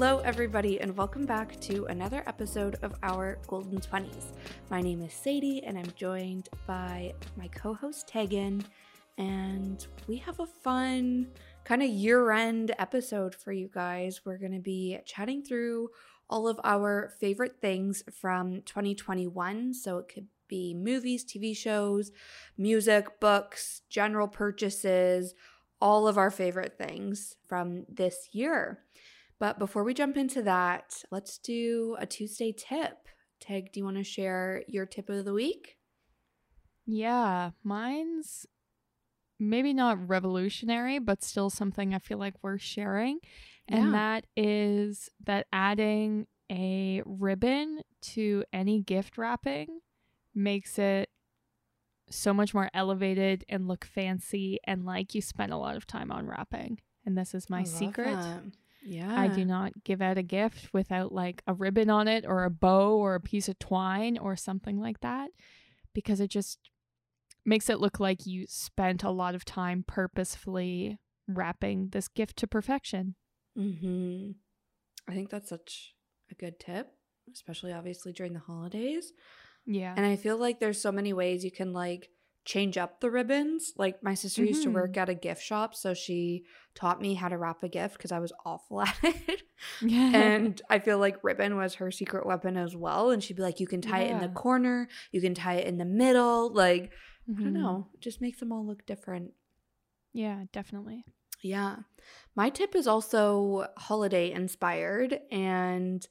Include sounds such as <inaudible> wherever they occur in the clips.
Hello, everybody, and welcome back to another episode of our Golden 20s. My name is Sadie, and I'm joined by my co host Tegan, and we have a fun kind of year end episode for you guys. We're going to be chatting through all of our favorite things from 2021. So it could be movies, TV shows, music, books, general purchases, all of our favorite things from this year. But before we jump into that, let's do a Tuesday tip. Teg, do you want to share your tip of the week? Yeah, mine's maybe not revolutionary, but still something I feel like we're sharing. And Yeah. that is that adding a ribbon to any gift wrapping makes it so much more elevated and look fancy and like you spent a lot of time on wrapping. And this is my secret. that. Yeah. I do not give out a gift without like a ribbon on it or a bow or a piece of twine or something like that because it just makes it look like you spent a lot of time purposefully wrapping this gift to perfection. Mm-hmm. I think that's such a good tip, especially obviously during the holidays. Yeah. And I feel like there's so many ways you can like change up the ribbons. Like my sister used to work at a gift shop, so she taught me how to wrap a gift because I was awful <laughs> at it. yeah. and I feel like ribbon was her secret weapon as well. And she'd be like, you can tie it in the corner, you can tie it in the middle. Like, I don't Mhm. know, just makes them all look different. Yeah, definitely. Yeah. My tip is also holiday inspired and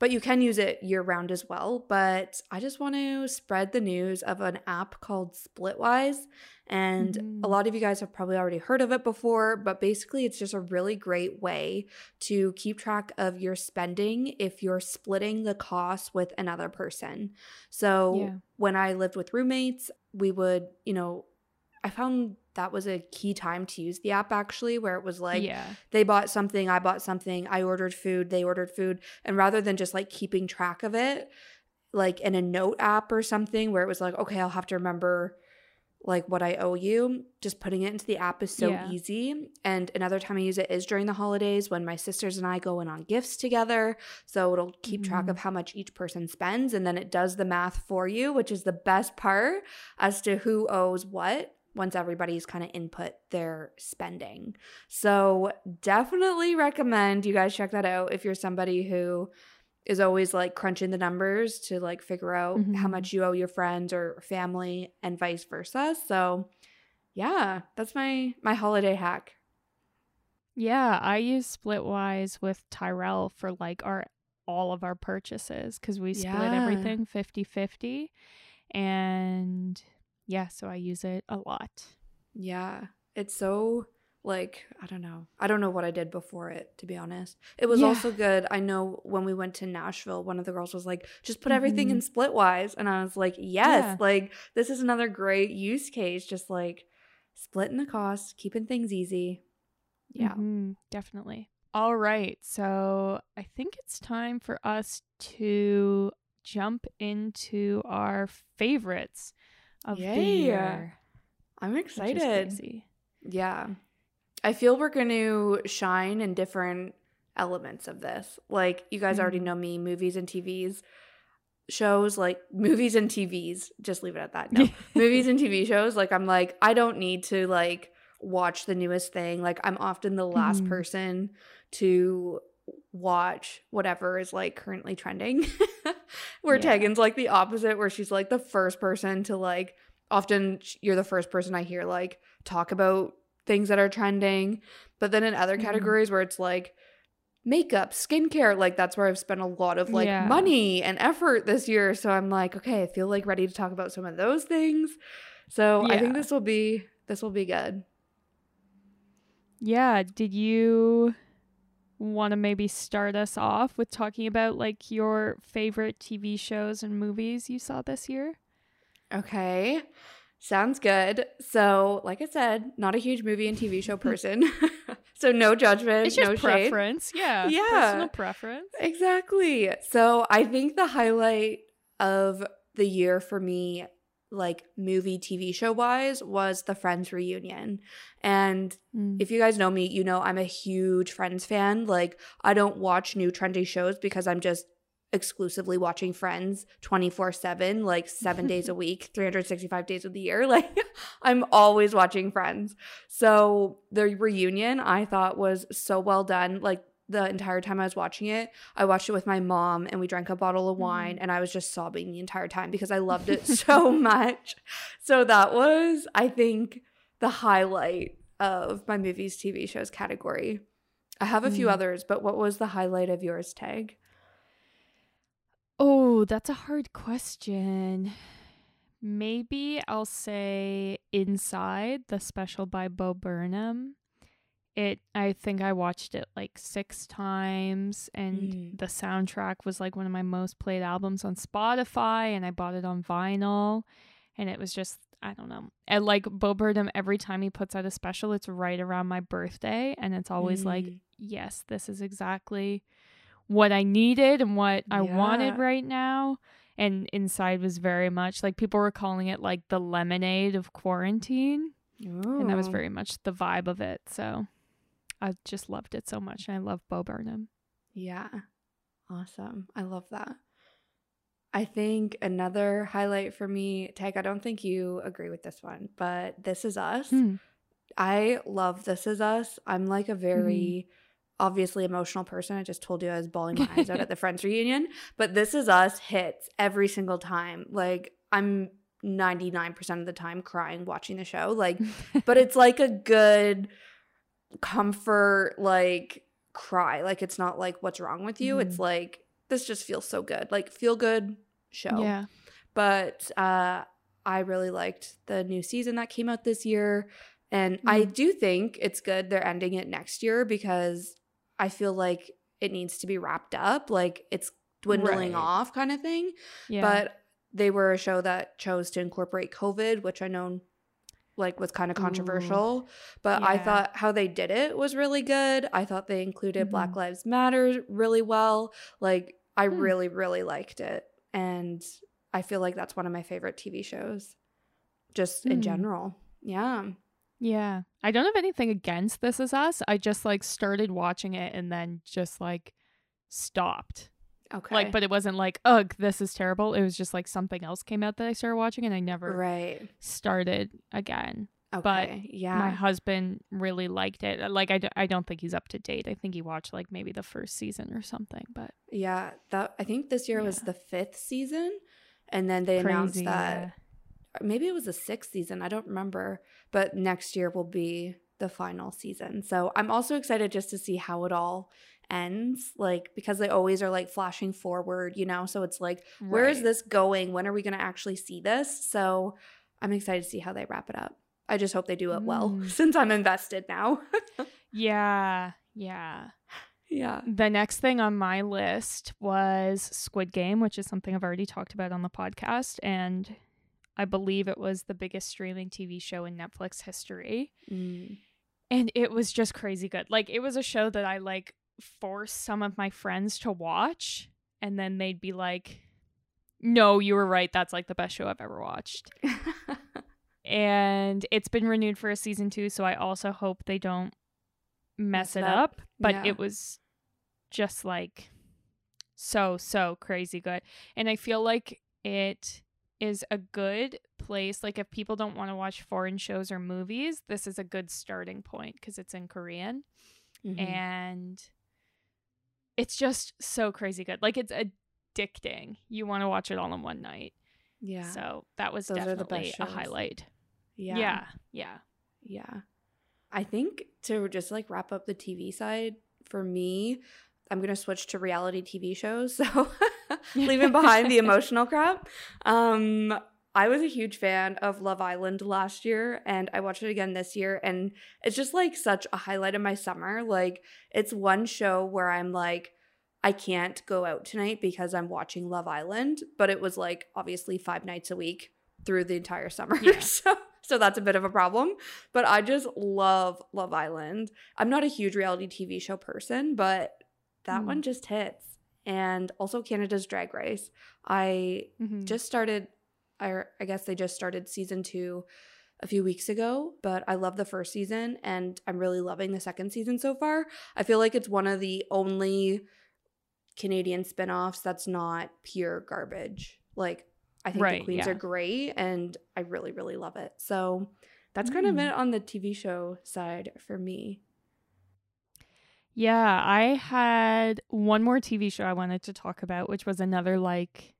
but you can use it year round as well, but I just want to spread the news of an app called Splitwise and a Mhm. lot of you guys have probably already heard of it before, but basically it's just a really great way to keep track of your spending if you're splitting the cost with another person. So Yeah. when I lived with roommates, we would, you know, I found that was a key time to use the app actually, where it was like yeah. they bought something, I bought something, I ordered food, they ordered food. And rather than just like keeping track of it, like in a note app or something where it was like, okay, I'll have to remember like what I owe you, just putting it into the app is so Yeah. easy. And another time I use it is during the holidays when my sisters and I go in on gifts together. So it'll keep track Mhm. of how much each person spends and then it does the math for you, which is the best part as to who owes what once everybody's kind of input their spending. So definitely recommend you guys check that out if you're somebody who is always like crunching the numbers to like figure out how Mhm. much you owe your friends or family and vice versa. So yeah, that's my my holiday hack. Yeah, I use Splitwise with Tyrell for like our all of our purchases because we split Yeah. everything 50-50 and yeah, so I use it a lot. Yeah. It's so like I don't know. I don't know what I did before it to be honest. It was Yeah. also good. I know when we went to Nashville, one of the girls was like, "Just put everything in Splitwise." And I was like, "Yes, Yeah. like this is another great use case just like splitting the cost, keeping things easy." Yeah. Mhm, definitely. All right, so I think it's time for us to jump into our favorites of the year. I'm excited. Yeah. I feel we're going to shine in different elements of this. Like, you guys already Mhm. know me, movies and TVs, shows, like movies and TVs. Just leave it at that. No, <laughs> movies and TV shows. Like, I'm like, I don't need to like watch the newest thing. Like, I'm often the last Mhm. person to watch whatever is like currently trending. <laughs> where Yeah. Tegan's like the opposite, where she's like the first person to like, often you're the first person I hear like talk about things that are trending. But then in other Mhm. categories where it's like makeup, skincare, like that's where I've spent a lot of like Yeah. money and effort this year. So I'm like, okay, I feel like ready to talk about some of those things. So I think this will be this will be good. Yeah, did you want to maybe start us off with talking about like your favorite TV shows and movies you saw this year? Okay. Sounds good. So, like I said, not a huge movie and TV show <laughs> person. <laughs> so no judgment, It's just no shade. preference. Yeah. <laughs> Yeah. Personal preference. Exactly. So I think the highlight of the year for me like movie TV show wise was the Friends reunion. And Mm. if you guys know me, you know I'm a huge Friends fan. Like I don't watch new trendy shows because I'm just exclusively watching Friends 24/7, like 7 days a <laughs> week, 365 days of the year. <laughs> Like I'm always watching Friends. So the reunion I thought was so well done. Like the entire time I was watching it, I watched it with my mom and we drank a bottle of wine and I was just sobbing the entire time because I loved it <laughs> so much. So that was I think the highlight of my movies, TV shows category. I have a few Mm. others, but what was the highlight of yours, Teg? Oh, that's a hard question. Maybe I'll say Inside, the special by Bo Burnham. It I think I watched it like 6 times and Mm. the soundtrack was like one of my most played albums on Spotify and I bought it on vinyl and it was just I don't know. And like Bo Burnham every time he puts out a special it's right around my birthday and it's always like Mm. yes, this is exactly what I needed and what I wanted right now. And Inside was very much like people were calling it like the lemonade of quarantine. And that was very much the vibe of it. So I just loved it so much. And I love Bo Burnham. Yeah. Awesome. I love that. I think another highlight for me, Teg, I don't think you agree with this one, but This Is Us. Hmm. I love This Is Us. I'm like a very obviously emotional person. I just told you I was bawling my eyes out at <laughs> the Friends reunion, but This Is Us hits every single time. Like I'm 99% of the time crying watching the show. Like <laughs> but it's like a good comfort like cry. Like it's not like what's wrong with you. It's like this just feels so good. Like feel good show yeah. but uh I really liked the new season that came out this year and I Mhm. do think it's good they're ending it next year because I feel like it needs to be wrapped up like it's dwindling Right. off kind of thing Yeah. but they were a show that chose to incorporate COVID which I know like was kind of Ooh. controversial but I thought how they did it was really good I thought they included Black Mhm. Lives Matter really well like I Hmm. really really liked it and I feel like that's one of my favorite TV shows just in Hmm. general yeah yeah. I don't have anything against This Is Us. I just like started watching it and then just like stopped. Okay Like, but it wasn't like, ugh, this is terrible. It was just like something else came out that I started watching and I never right started again. okay But yeah My husband really liked it. Like, I, d- I don't think he's up to date. I think he watched like maybe the first season or something, but yeah that I think this year was the fifth season and then they announced crazy. that maybe it was the sixth season. I don't remember, but next year will be the final season. So I'm also excited just to see how it all ends, like because they always are like flashing forward, you know. So it's like, yeah. where is this going? When are we going to actually see this? So I'm excited to see how they wrap it up. I just hope they do it well Mm. <laughs> since I'm invested now. <laughs> Yeah, yeah. yeah. The next thing on my list was Squid Game, which is something I've already talked about on the podcast. And I believe it was the biggest streaming TV show in Netflix history. Mm. And it was just crazy good. Like, it was a show that I like forced some of my friends to watch. And then they'd be like, no, you were right. That's like the best show I've ever watched. <laughs> And it's been renewed for a season two. So I also hope they don't mess Mess it up. up. But Yeah. it was just like so, so crazy good. And I feel like it is a good place. Like, if people don't want to watch foreign shows or movies, this is a good starting point because it's in Korean Mhm. and it's just so crazy good. Like, it's addicting. You want to watch it all in one night. yeah. So, that was Those definitely a highlight. yeah. Yeah. Yeah. Yeah. I think to just like wrap up the TV side, for me, I'm going to switch to reality TV shows. <laughs> So <laughs> leaving behind the emotional crap. Um, I was a huge fan of Love Island last year and I watched it again this year. And it's just like such a highlight of my summer. Like, it's one show where I'm like, I can't go out tonight because I'm watching Love Island, but it was like obviously five nights a week through the entire summer. Yeah. <laughs> so so that's a bit of a problem. But I just love Love Island. I'm not a huge reality TV show person, but that Mm. one just hits. And also Canada's Drag Race. I Mhm. just started I, I guess they just started season two a few weeks ago, but I love the first season and I'm really loving the second season so far. I feel like it's one of the only Canadian spin-offs that's not pure garbage. Like I think Right, the queens yeah. are great and I really really love it. So that's kind of Mm. it on the TV show side for me. Yeah, I had one more TV show I wanted to talk about, which was another like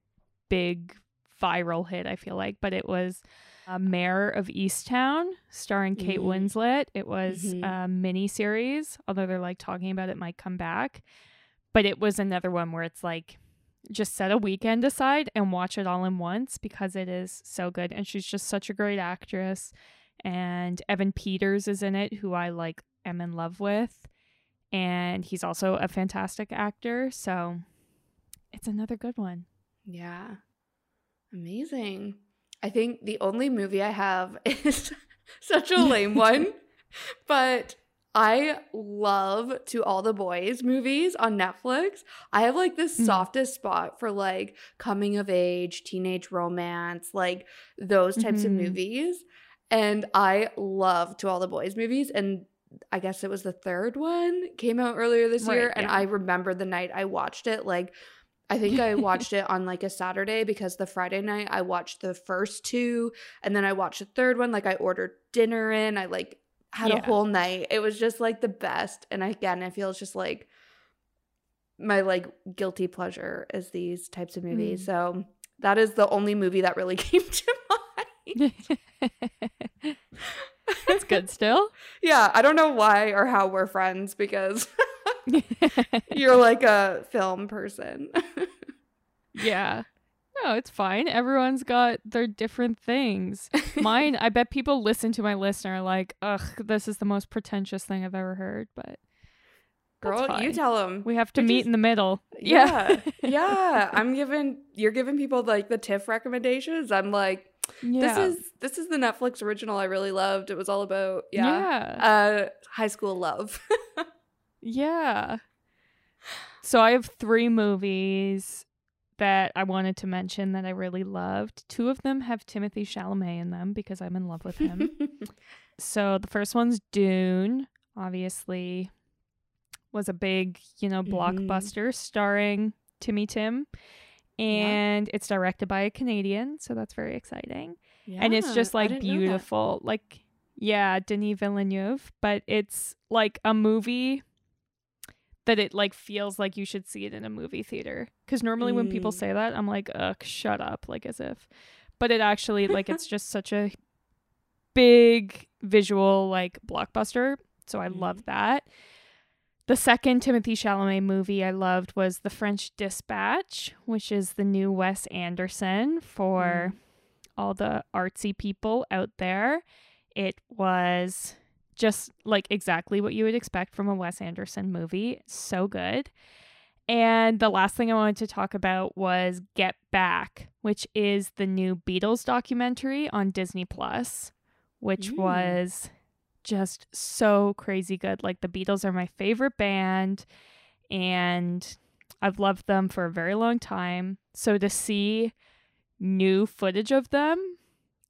big viral hit, I feel like, but it was uh, Mare of Easttown starring Kate Mm. Winslet. It was Mhm. a mini series, although they're like talking about it might come back. But it was another one where it's like just set a weekend aside and watch it all in once because it is so good. And she's just such a great actress. And Evan Peters is in it, who I like am in love with. And he's also a fantastic actor. So it's another good one. Yeah. Amazing. I think the only movie I have <laughs> is <laughs> such a <laughs> lame one, but I love To All the Boys movies on Netflix. I have like this Mm. softest spot for like coming of age, teenage romance, like those types of Mhm. movies. And I love To All the Boys movies. And I guess it was the third one came out earlier this Right, year. And. I remember the night I watched it, like I think I <laughs> watched it on like a Saturday because the Friday night I watched the first two and then I watched the third one. Like I ordered dinner in. I like had a whole night. It was just like the best. And again, I feel it's just like my like guilty pleasure is these types of movies. Mm. So that is the only movie that really <laughs> came to mind. <laughs> That's good still. Yeah, I don't know why or how we're friends because <laughs> you're like a film person. <laughs> yeah. No, it's fine. Everyone's got their different things. Mine, I bet people listen to my list and are like, ugh, this is the most pretentious thing I've ever heard. But Girl, you tell them. we have to meet in the middle. Yeah. yeah. <laughs> I'm giving you're giving people like the TIFF recommendations. I'm like, yeah. this is this is the Netflix original I really loved. It was all about yeah. yeah. Uh high school love. Yeah. So I have three movies that I wanted to mention that I really loved. Two of them have Timothée Chalamet in them because I'm in love with him. <laughs> so the first one's Dune, obviously was a big, you know, Mhm. blockbuster starring Timmy Tim. And it's directed by a Canadian, so that's very exciting and it's just like didn't know that. beautiful like yeah denis villeneuve but it's like a movie that it like feels like you should see it in a movie theater because normally when people Mm. say that i'm like ugh shut up like as if but it actually like it's just <laughs> such a big visual like blockbuster so i Mhm. love that the second Timothée Chalamet movie I loved was The French Dispatch, which is the new Wes Anderson for all the artsy people out there. It was just like exactly what you would expect from a Wes Anderson movie. So good. And the last thing I wanted to talk about was Get Back, which is the new Beatles documentary on Disney Plus, which Mm. was just so crazy good. Like the Beatles are my favorite band and I've loved them for a very long time. So to see new footage of them,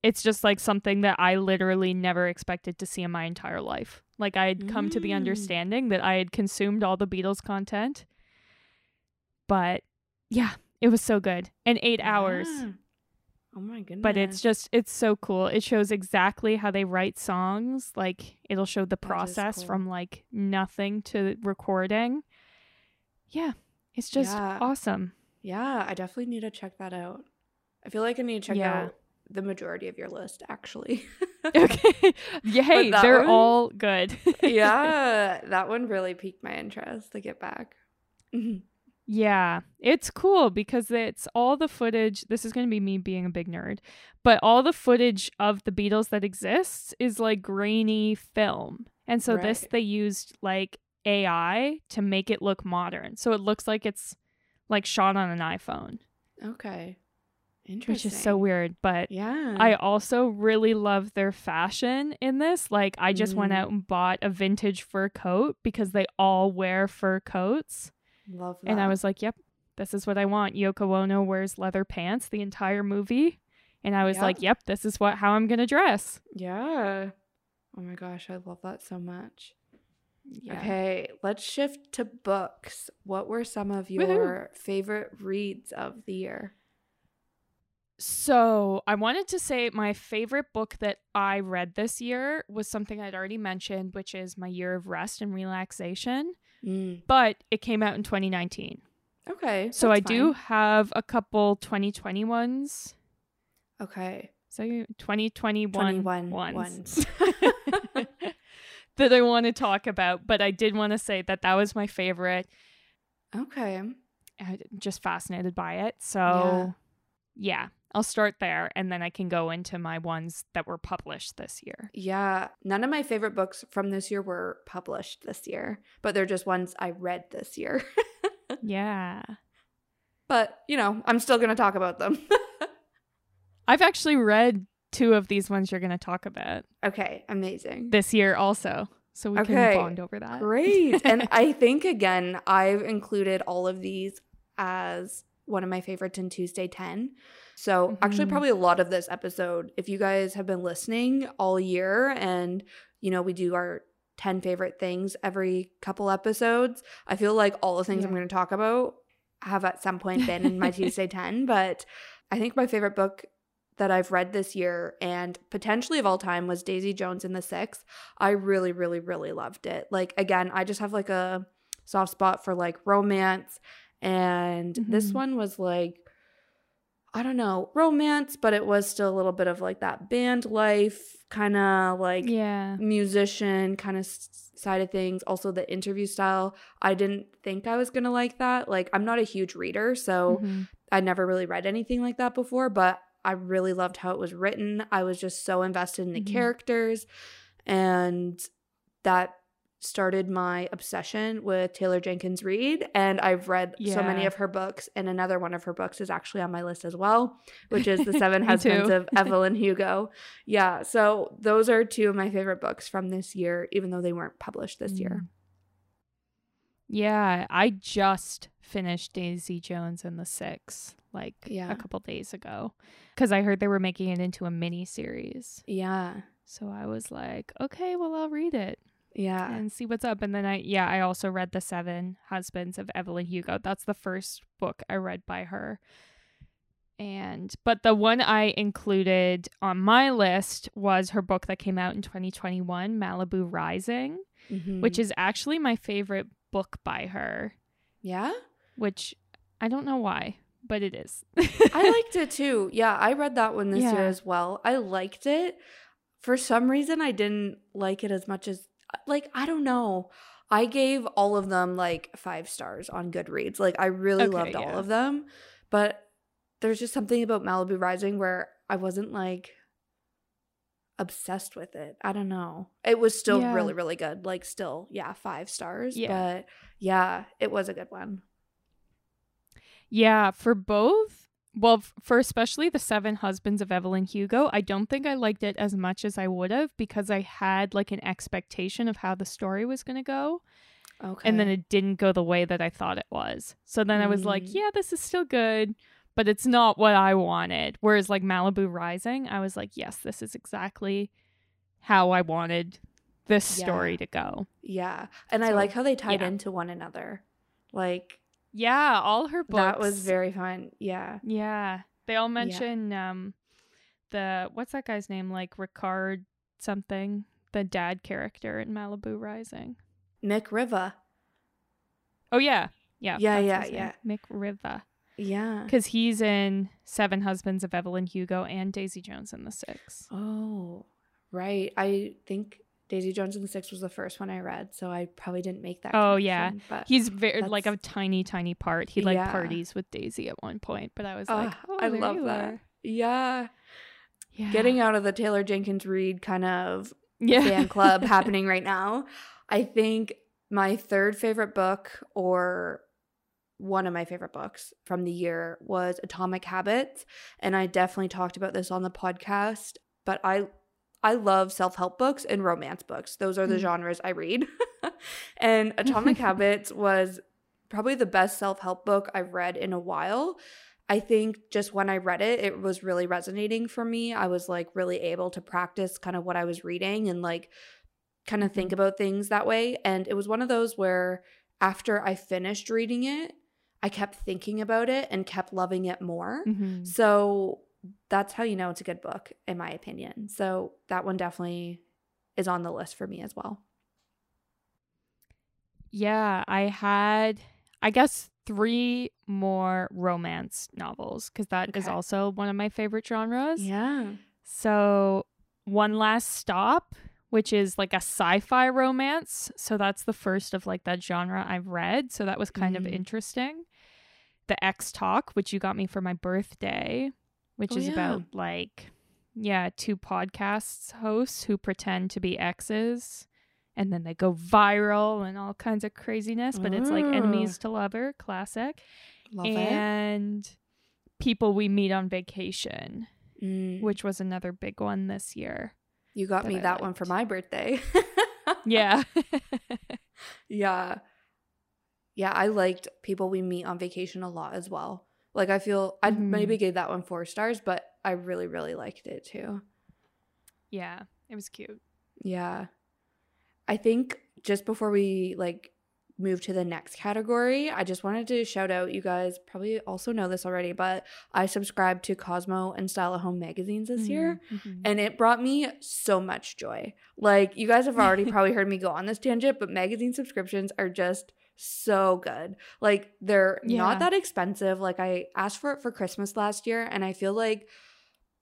it's just like something that I literally never expected to see in my entire life. Like I had come to the Mm. understanding that I had consumed all the Beatles content. But yeah, it was so good. And 8 hours. Oh my goodness. But it's just it's so cool. It shows exactly how they write songs. Like it'll show the process cool. from like nothing to recording. Yeah, it's just Yeah. awesome. Yeah, I definitely need to check that out. I feel like I need to check Yeah. out the majority of your list actually. <laughs> okay. <laughs> Yeah, hey, they're one- all good. <laughs> yeah, that one really piqued my interest to get back. Yeah, it's cool because it's all the footage. This is going to be me being a big nerd, but all the footage of the Beatles that exists is like grainy film. And so this they used like AI to make it look modern. So it looks like it's like shot on an iPhone, Okay. Interesting. which is so weird, but Yeah. I also really love their fashion in this. Like I just went Mm. out and bought a vintage fur coat because they all wear fur coats. love that. And I was like, yep, this is what I want. Yoko Ono wears leather pants the entire movie. And I was Yep. like, "Yep, this is what how I'm gonna dress." Yeah. Oh my gosh, I love that so much. Yeah. Okay, let's shift to books. What were some of Woohoo. your favorite reads of the year? So I wanted to say my favorite book that I read this year was something I'd already mentioned, which is My Year of Rest and Relaxation. Mm, But it came out in 2019. Okay. So I that's do have a couple 2020 ones. Okay. So 2021 21 ones ones. <laughs> that I want to talk about. But I did want to say that that was my favorite. okay. I'm just fascinated by it. So Yeah. yeah, I'll start there and then I can go into my ones that were published this year. Yeah. None of my favorite books from this year were published this year, but they're just ones I read this year. <laughs> Yeah. but, you know, I'm still going to talk about them. <laughs> I've actually read two of these ones you're going to talk about okay. Amazing. this year also. So we Okay, can bond over that. Great. and <laughs> I think, again, I've included all of these as one of my favorites in Tuesday 10. So, actually, Mhm. probably a lot of this episode, if you guys have been listening all year and, you know, we do our 10 favorite things every couple episodes, I feel like all the things I'm going to talk about have at some point been in my <laughs> Tuesday 10. But I think my favorite book that I've read this year and potentially of all time was Daisy Jones and the Six. I really, really, really loved it. Like, again, I just have like a soft spot for like romance. And this Mhm. one was like, I don't know, romance, but it was still a little bit of like that band life kind of like Yeah. musician kind of s- side of things. Also, the interview style. I didn't think I was going to like that. Like, I'm not a huge reader, so Mhm. I never really read anything like that before, but I really loved how it was written. I was just so invested in the Mhm. characters, and that started my obsession with Taylor Jenkins Reid. And I've read so many of her books, and another one of her books is actually on my list as well, which is The <laughs> Seven Husbands of Evelyn Hugo. Yeah, so those are two of my favorite books from this year, even though they weren't published this year. Mm. Yeah, I just finished Daisy Jones and the Six like Yeah. a couple days ago because I heard they were making it into a mini series. Yeah, So I was like, okay, well, I'll read it yeah, and see what's up. And then I, yeah, I also read The Seven Husbands of Evelyn Hugo. That's the first book I read by her. And, but the one I included on my list was her book that came out in 2021, Malibu Rising, Mhm. which is actually my favorite book by her, yeah. which I don't know why, but it is. I <laughs> liked it too. Yeah, I read that one this year as well. I liked it. For some reason, I didn't like it as much as, like, I don't know. I gave all of them like five stars on Goodreads. Like, I really Okay, loved all of them. But there's just something about Malibu Rising where I wasn't like obsessed with it. I don't know. It was still Yeah. really, really good. Like, still, yeah, five stars. Yeah. But yeah, it was a good one. Yeah, for both. Well, for especially the Seven Husbands of Evelyn Hugo, I don't think I liked it as much as I would have because I had like an expectation of how the story was going to go. Okay. And then it didn't go the way that I thought it was. So then I was like, Mm. yeah, this is still good, but it's not what I wanted. Whereas like Malibu Rising, I was like, yes, this is exactly how I wanted this Yeah. story to go. Yeah. And I like how they tied yeah. into one another. Like Yeah, all her books. that was very fun. Yeah. Yeah. They all mention um the what's that guy's name? Like Ricard something, the dad character in Malibu Rising. Mick Riva. Oh yeah. Yeah. Yeah, yeah, name, yeah. Mick Riva. Yeah. Because he's in Seven Husbands of Evelyn Hugo and Daisy Jones and the Six. Oh, right. I think Daisy Jones and the Six was the first one I read, so I probably didn't make that. Oh, yeah. But He's very like a tiny, tiny part. He like Yeah. parties with Daisy at one point, but I was Ah, like, oh, I love that. are. yeah. Yeah. Getting out of the Taylor Jenkins Reid kind of yeah. fan club <laughs> happening right now. I think my third favorite book, or one of my favorite books from the year, was Atomic Habits, and I definitely talked about this on the podcast. But I, I love self help books and romance books. Those are the Mm. genres I read. <laughs> and Atomic <laughs> Habits was probably the best self help book I've read in a while. I think just when I read it, it was really resonating for me. I was like really able to practice kind of what I was reading and like kind of think about things that way. And it was one of those where after I finished reading it, I kept thinking about it and kept loving it more. Mhm. So that's how you know it's a good book, in my opinion. So that one definitely is on the list for me as well. Yeah, I had, I guess, three more romance novels because that is Okay. also one of my favorite genres. Yeah. So, One Last Stop, which is like a sci fi romance. So, that's the first of like that genre I've read. So, that was kind of Mm. interesting. The Ex Talk, which you got me for my birthday, which Oh, is yeah. about like, yeah, two podcasts hosts who pretend to be exes and then they go viral and all kinds of craziness, but it's like enemies to lover, classic. Love it. and people we meet on vacation Mm. which was another big one this year. You got that me I that one for my birthday. <laughs> Yeah. yeah. Yeah, I liked people we meet on vacation a lot as well. Like I feel I Mhm. maybe gave that one 4 stars, but I really really liked it too. yeah. It was cute. Yeah. I think just before we like move to the next category, I just wanted to shout out you guys probably also know this already, but I subscribed to Cosmo and Style at Home magazines this year. Mhm. And it brought me so much joy. Like, you guys have already <laughs> probably heard me go on this tangent, but magazine subscriptions are just so good. Like, they're Yeah. not that expensive. Like, I asked for it for Christmas last year, and I feel like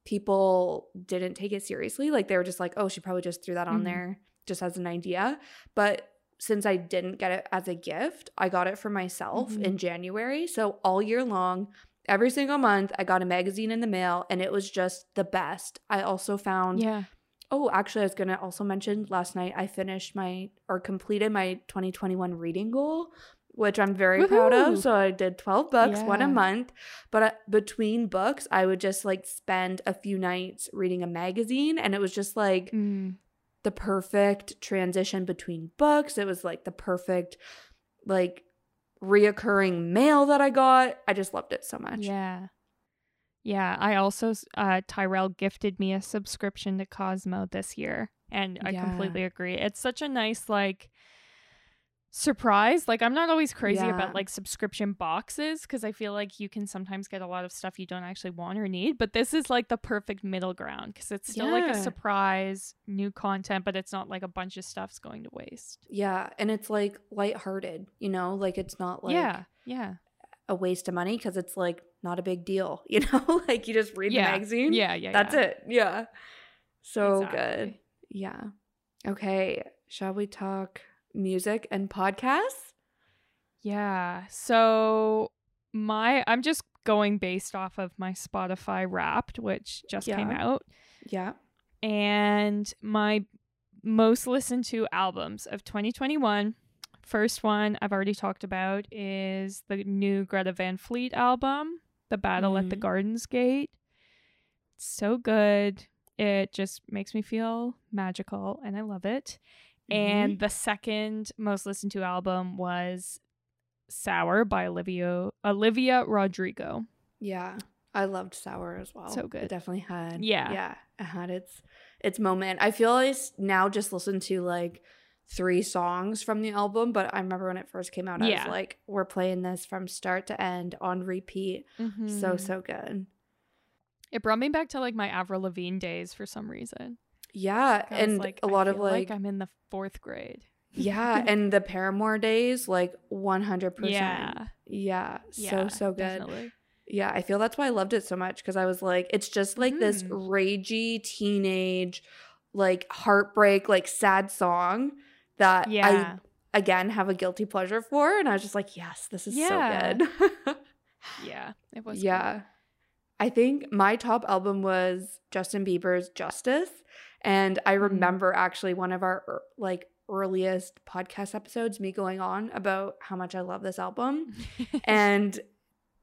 people didn't take it seriously. Like, they were just like, oh, she probably just threw that on Mhm. there just as an idea. But since I didn't get it as a gift, I got it for myself Mhm. in January. So, all year long, every single month, I got a magazine in the mail, and it was just the best. I also found Yeah. Oh, actually, I was going to also mention last night I finished my or completed my 2021 reading goal, which I'm very proud of. So I did 12 books, one a month. But uh, between books, I would just like spend a few nights reading a magazine. And it was just like Mm. the perfect transition between books. It was like the perfect, like, reoccurring mail that I got. I just loved it so much. Yeah. Yeah. I also, uh, Tyrell gifted me a subscription to Cosmo this year. And I Yeah. completely agree. It's such a nice, like, surprise. Like, I'm not always crazy Yeah. about like subscription boxes because I feel like you can sometimes get a lot of stuff you don't actually want or need. But this is like the perfect middle ground because it's still like a surprise, new content, but it's not like a bunch of stuff's going to waste. Yeah. And it's like lighthearted, you know, like it's not like. yeah. Yeah. a waste of money because it's like not a big deal, <laughs> you know? like you just read Yeah. the magazine. Yeah. Yeah. That's yeah. it. Yeah. So good. Yeah. Okay. Shall we talk music and podcasts? Yeah. So my I'm just going based off of my Spotify Wrapped, which just came out, Yeah. and my most listened to albums of 2021. First one I've already talked about is the new Greta Van Fleet album, The Battle at the Mhm. Gardens Gate. It's so good. It just makes me feel magical and I love it. Mm-hmm. And the second most listened to album was Sour by Olivia Olivia Rodrigo. Yeah. I loved Sour as well. So good. It definitely had. Yeah. Yeah. It had its its moment. I feel like now just listen to like three songs from the album, but I remember when it first came out, I was like, we're playing this from start to end on repeat. So, Mhm. so good. it brought me back to like my Avril Lavigne days for some reason. Yeah. And like, a lot of feel like, I'm in the fourth grade. yeah. <laughs> And the Paramore days, like 100%. Yeah. Yeah. Yeah, so, so good. definitely. Yeah, I feel that's why I loved it so much because I was like, it's just like this Mhm. ragey teenage, like heartbreak, like sad song that Yeah. I again have a guilty pleasure for, and I was just like, yes, this is Yeah. so good. <sighs> Yeah. It was yeah, I think my top album was Justin Bieber's Justice, and I Mm. remember actually one of our like earliest podcast episodes, me going on about how much I love this album <laughs> and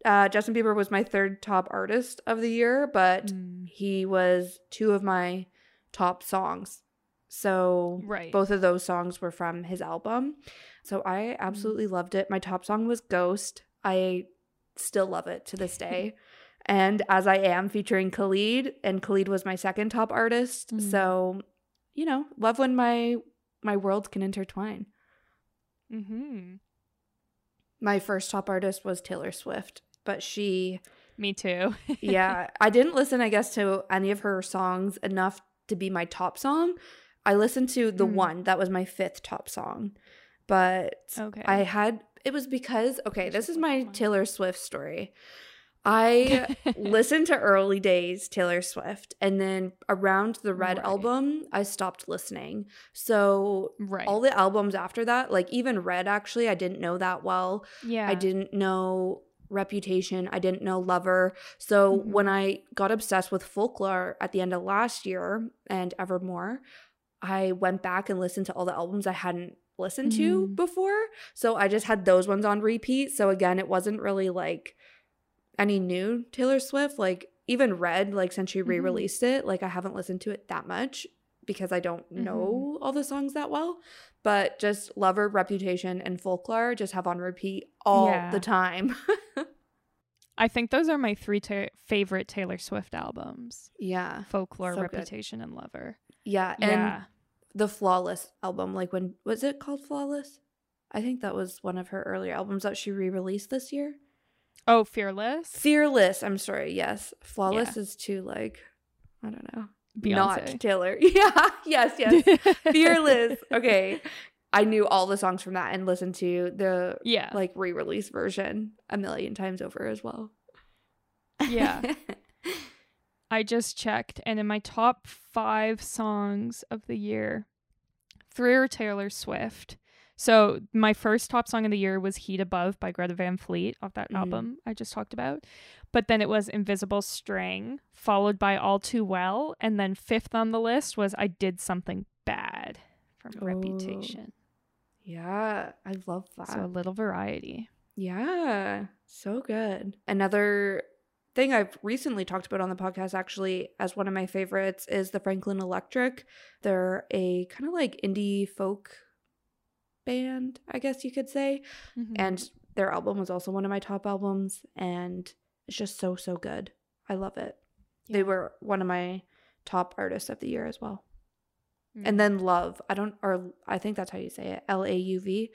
uh, Justin Bieber was my third top artist of the year, but Mm, he was two of my top songs. So right. both of those songs were from his album. So I absolutely loved it. My top song was Ghost. I still love it to this day. <laughs> and As I Am featuring Khalid, and Khalid was my second top artist. Mm. So, you know, love when my my worlds can intertwine. Mm-hmm. My first top artist was Taylor Swift, but she Me too. <laughs> yeah, I didn't listen, I guess, to any of her songs enough to be my top song. I listened to the Mm. one that was my fifth top song, but Okay. I had it was because okay, this is my? Taylor Swift story. I <laughs> listened to early days Taylor Swift, and then around the Red Right. album, I stopped listening. So right. all the albums after that, like even Red, actually, I didn't know that well. yeah. I didn't know Reputation. I didn't know Lover. So Mhm. when I got obsessed with folklore at the end of last year and Evermore, I went back and listened to all the albums I hadn't listened to Mhm. before. So I just had those ones on repeat. So again, it wasn't really like any new Taylor Swift. Like even Red, like since she Mhm. re released it, like I haven't listened to it that much because I don't know all the songs that well. But just Lover, Reputation, and Folklore just have on repeat all Yeah. the time. <laughs> I think those are my three ta- favorite Taylor Swift albums: yeah. Folklore, So good. Reputation, and Lover. Yeah. And yeah. the Flawless album, like when was it called Flawless? I think that was one of her earlier albums that she re released this year. Oh, Fearless. Fearless. I'm sorry. Yes. Flawless is too, like, I don't know. Not Beyonce. Taylor. <laughs> Yeah. yes. Yes. <laughs> Fearless. Okay. I knew all the songs from that and listened to the yeah. like re release version a million times over as well. Yeah. <laughs> I just checked, and in my top five songs of the year, three are Taylor Swift. So my first top song of the year was "Heat Above" by Greta Van Fleet off that Mhm. album I just talked about. But then it was "Invisible String," followed by "All Too Well," and then fifth on the list was "I Did Something Bad" from Oh. Reputation. yeah. I love that. So a little variety. Yeah, so good. Another thing I've recently talked about on the podcast, actually, as one of my favorites, is the Franklin Electric. They're a kind of like indie folk band, I guess you could say. Mhm. And their album was also one of my top albums, and it's just so, so good. I love it. They were one of my top artists of the year as well. Mm. And then Lauv, I don't, or I think that's how you say it L A U V.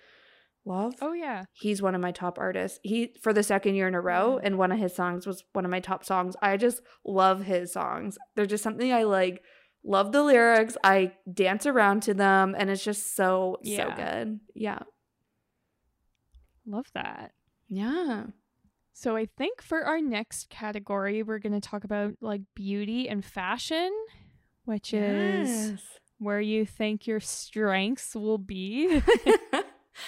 Lauv oh yeah, he's one of my top artists. He for the second year in a row, and one of his songs was one of my top songs. I just love his songs. They're just something I like. Love the lyrics. I dance around to them, and it's just so so good. Yeah, love that. yeah. So I think for our next category, we're going to talk about like beauty and fashion, which is where you think your strengths will be. <laughs> <laughs>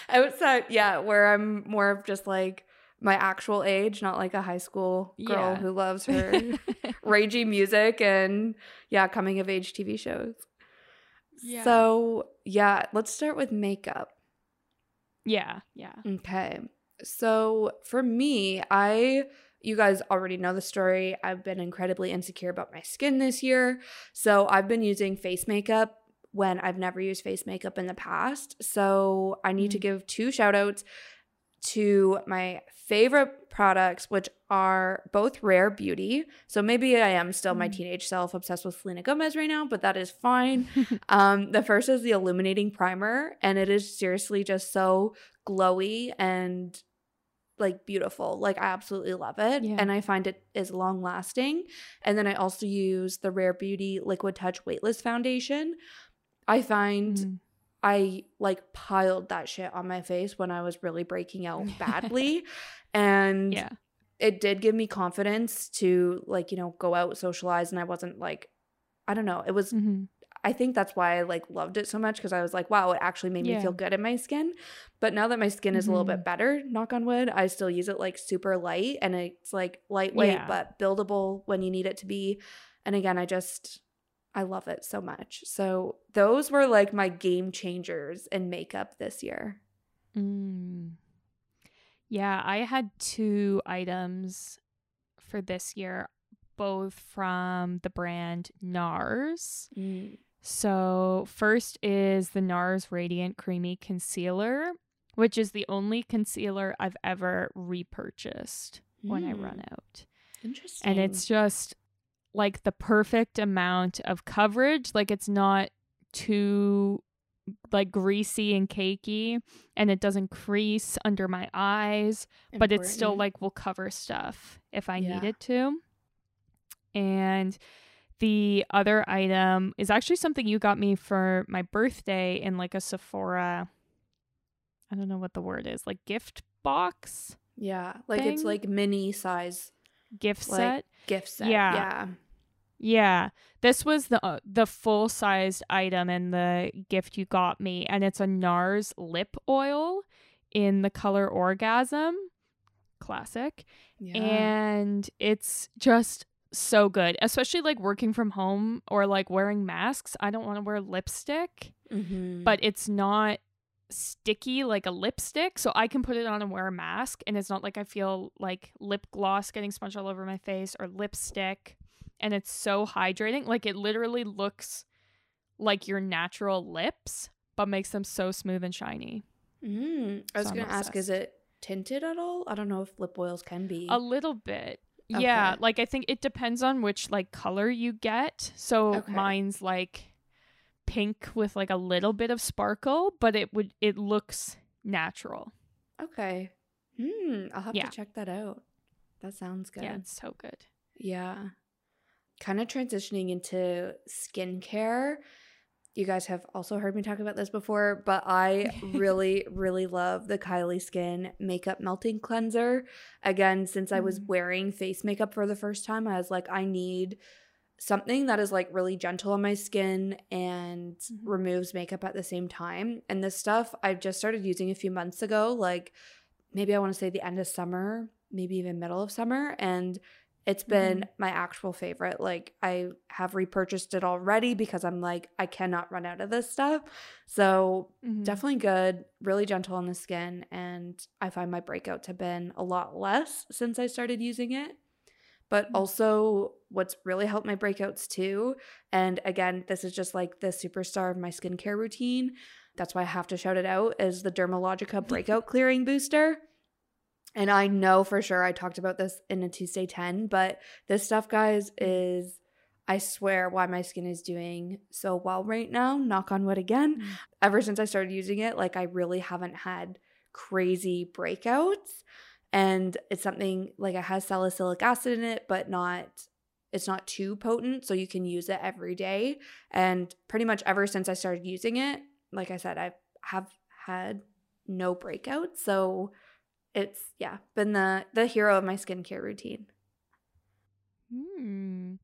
outside. Yeah, where I'm more of just like my actual age, not like a high school girl Yeah. who loves her <laughs> ragey music and yeah, coming of age TV shows. Yeah. So, yeah, let's start with makeup. yeah, yeah. Okay. So, for me, I you guys already know the story. I've been incredibly insecure about my skin this year. So, I've been using face makeup when I've never used face makeup in the past. So, I need to Mm. give two shout outs to my favorite products, which are both Rare Beauty. So maybe I am still my Mm. teenage self obsessed with Selena Gomez right now, but that is fine. <laughs> um, the first is the illuminating primer, and it is seriously just so glowy and like beautiful. Like I absolutely love it. Yeah. And I find it is long lasting. And then I also use the Rare Beauty Liquid Touch Weightless Foundation. I find Mm. I like piled that shit on my face when I was really breaking out <laughs> badly. and yeah. it did give me confidence to like, you know, go out, socialize. And I wasn't like, I don't know. It was, Mhm. I think that's why I like loved it so much because I was like, wow, it actually made me feel good in my skin. But now that my skin is a little bit better, knock on wood, I still use it like super light and it's like lightweight Yeah. but buildable when you need it to be. And again, I just, I love it so much. So those were like my game changers in makeup this year. Mm. Yeah, I had two items for this year, both from the brand NARS. So, first is the NARS Radiant Creamy Concealer, which is the only concealer I've ever repurchased when I run Mm. out. Interesting. and it's just like the perfect amount of coverage like it's not too like greasy and cakey and it doesn't crease under my eyes but it's still like will cover stuff if I Yeah. needed to. And the other item is actually something you got me for my birthday in like a Sephora. I don't know what the word is, like gift box, yeah, like it's like mini size gift Like- set. gift set. Yeah. Yeah. Yeah, this was the uh, the full sized item in the gift you got me, and it's a NARS lip oil in the color Orgasm, classic. Yeah. and it's just so good especially like working from home or like wearing masks i don't want to wear lipstick Mhm. but it's not sticky like a lipstick so i can put it on and wear a mask and it's not like i feel like lip gloss getting smudged all over my face or lipstick and it's so hydrating like it literally looks like your natural lips but makes them so smooth and shiny Mm. I was So gonna ask, is it tinted at all? I don't know if lip oils can be. A little bit. Yeah, like I think it depends on which like color you get. So Okay. mine's like pink with like a little bit of sparkle, but it would it looks natural. okay. Hmm. I'll have Yeah. to check that out. That sounds good. Yeah, it's so good. Yeah. Kind of transitioning into skincare. You guys have also heard me talk about this before, but I <laughs> really, really love the Kylie Skin Makeup Melting Cleanser. Again, since I was Mm. wearing face makeup for the first time, I was like, I need something that is like really gentle on my skin and Mhm. removes makeup at the same time. And this stuff I've just started using a few months ago, like maybe I want to say the end of summer, maybe even middle of summer. And it's been my actual favorite. Like I have repurchased it already because I'm like, I cannot run out of this stuff. So Mhm. definitely good, really gentle on the skin. And I find my breakouts have been a lot less since I started using it. But Mm. also, what's really helped my breakouts too, and again, this is just like the superstar of my skincare routine. That's why I have to shout it out is the Dermalogica Breakout <laughs> Clearing Booster. And I know for sure I talked about this in a Tuesday 10, but this stuff, guys, is I swear why my skin is doing so well right now. Knock on wood again. Mm. Ever since I started using it, like I really haven't had crazy breakouts. And it's something like it has salicylic acid in it, but not it's not too potent, so you can use it every day. And pretty much ever since I started using it, like I said, I have had no breakouts. So it's yeah, been the the hero of my skincare routine. Hmm.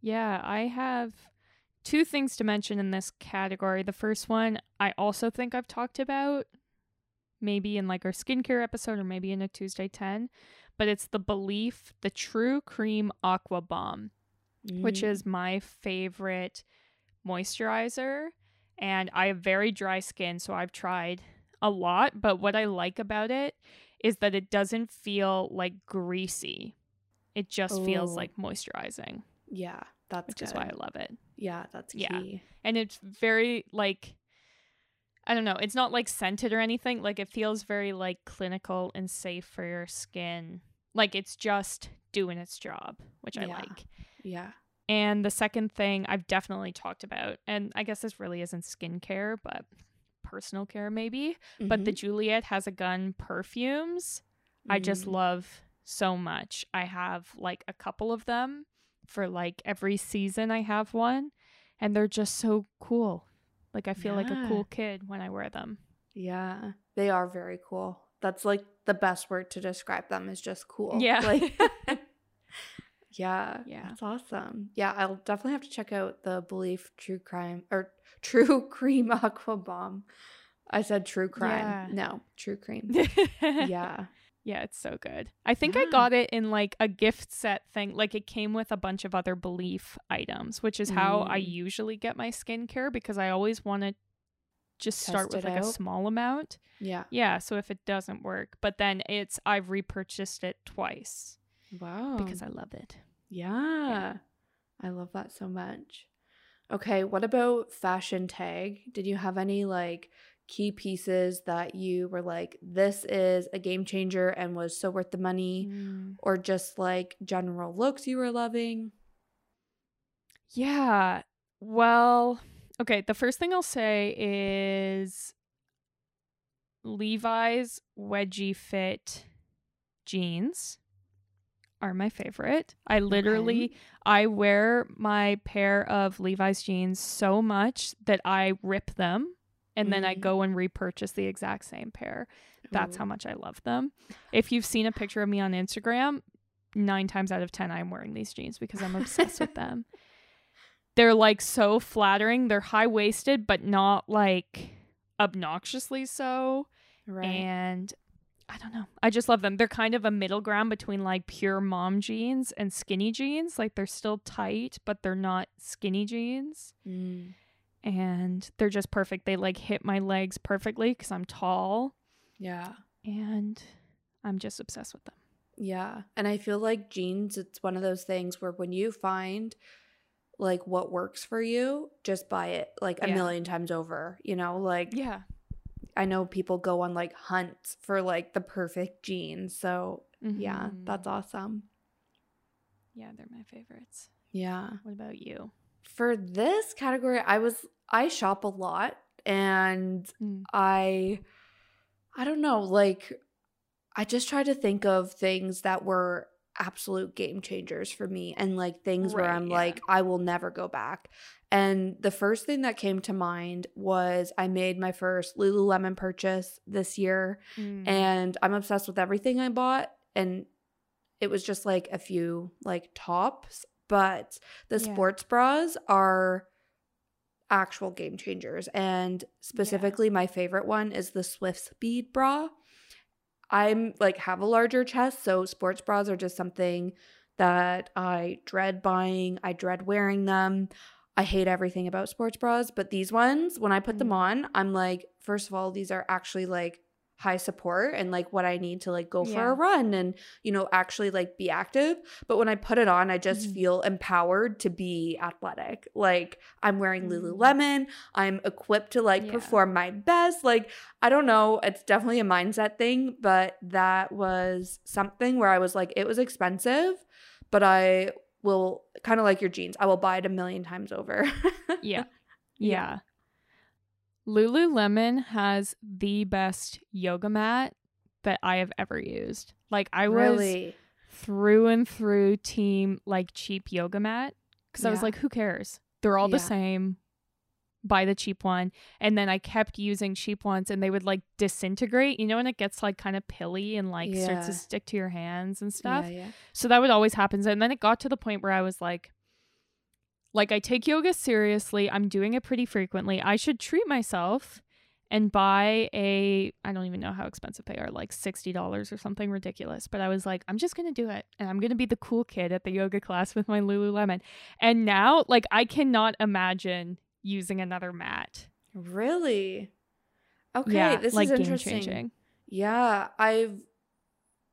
Yeah, I have two things to mention in this category. The first one, I also think I've talked about, maybe in like our skincare episode or maybe in a Tuesday 10, but it's the belif, the True Cream Aqua Bomb, which Mm. is my favorite moisturizer. And I have very dry skin, so I've tried a lot. But what I like about it is that it doesn't feel like greasy. It just feels Oh. like moisturizing yeah, that's which good. is why I love it. Yeah, that's Yeah. And it's very like I don't know, it's not like scented or anything. Like it feels very like clinical and safe for your skin. Like it's just doing its job, which I like. Yeah. And the second thing I've definitely talked about, and I guess this really isn't skincare, but personal care maybe. But the Mhm. Juliette Has a Gun perfumes. I just Mm. love so much. I have like a couple of them for like every season I have one and they're just so cool. Like I feel like a cool kid when I wear them. Yeah, they are very cool. That's like the best word to describe them is just cool. Yeah. Like <laughs> <laughs> Yeah. Yeah. That's awesome. Yeah, I'll definitely have to check out the belif True Crime or <laughs> True Cream Aqua Bomb. I said True Crime. Yeah. No, True Cream. yeah. <laughs> yeah. Yeah, it's so good. I think I got it in like a gift set thing. Like it came with a bunch of other belif items, which is how I Mm. usually get my skincare because I always want to just start with it like a small amount. Yeah. Yeah, so if it doesn't work, but then it's I've repurchased it twice Wow. because I love it. Yeah. I love that so much. Okay, what about fashion tag? Did you have any like key pieces that you were like, this is a game changer and was so worth the money, Mm. or just like general looks you were loving? Yeah. Well, okay. The first thing I'll say is Levi's wedgie fit jeans are my favorite. I literally I wear my pair of Levi's jeans so much that I rip them and then I Mhm. go and repurchase the exact same pair. That's Ooh. how much I love them. If you've seen a picture of me on Instagram, nine times out of 10, I'm wearing these jeans because I'm obsessed with them. <laughs> They're like so flattering. They're high waisted, but not like obnoxiously so. right. And I don't know. I just love them. They're kind of a middle ground between like pure mom jeans and skinny jeans. Like they're still tight, but they're not skinny jeans. Mm. And they're just perfect. They like hit my legs perfectly because I'm tall Yeah. and I'm just obsessed with them. Yeah. And I feel like jeans, it's one of those things where when you find like what works for you, just buy it like a Yeah. million times over. You know, like Yeah. I know people go on like hunts for like the perfect jeans. So yeah, Mhm. that's awesome. Yeah, they're my favorites. Yeah. What about you? For this category, I was I shop a lot and Mm. I I don't know, like I just try to think of things that were absolute game changers for me and like things where I'm yeah. like I will never go back. And the first thing that came to mind was I made my first Lululemon purchase this year Mm. and I'm obsessed with everything I bought and it was just like a few like tops, but the Yeah. sports bras are actual game changers and specifically my favorite one is the Swift Speed bra. I'm like have a larger chest, so sports bras are just something that I dread buying. I dread wearing them. I hate everything about sports bras, but these ones, when I put them Mm. on, I'm like, first of all, these are actually like high support and like what I need to like go for a run and you know actually like be active. But when I put it on, I just Mhm. feel empowered to be athletic. Like I'm wearing Mm. Lululemon, I'm equipped to like Yeah. perform my best. Like I don't know, it's definitely a mindset thing, but that was something where I was like it was expensive, but I will kind of like your jeans. I will buy it a million times over. <laughs> yeah. Yeah. Yeah. Lululemon has the best yoga mat that I have ever used. Like I was really. through and through team like cheap yoga mat because I was like, who cares? They're all the same. Buy the cheap one. And then I kept using cheap ones and they would like disintegrate. You know, when it gets like kind of pilly and like starts to stick to your hands and stuff. Yeah, yeah. So that would always happen. And then it got to the point where I was like, like I take yoga seriously. I'm doing it pretty frequently. I should treat myself and buy a I don't even know how expensive they are, like $60 or something ridiculous. But I was like, I'm just going to do it. And I'm going to be the cool kid at the yoga class with my Lululemon. And now like I cannot imagine using another mat. Really? Okay, yeah, this like is interesting. changing. Yeah, I've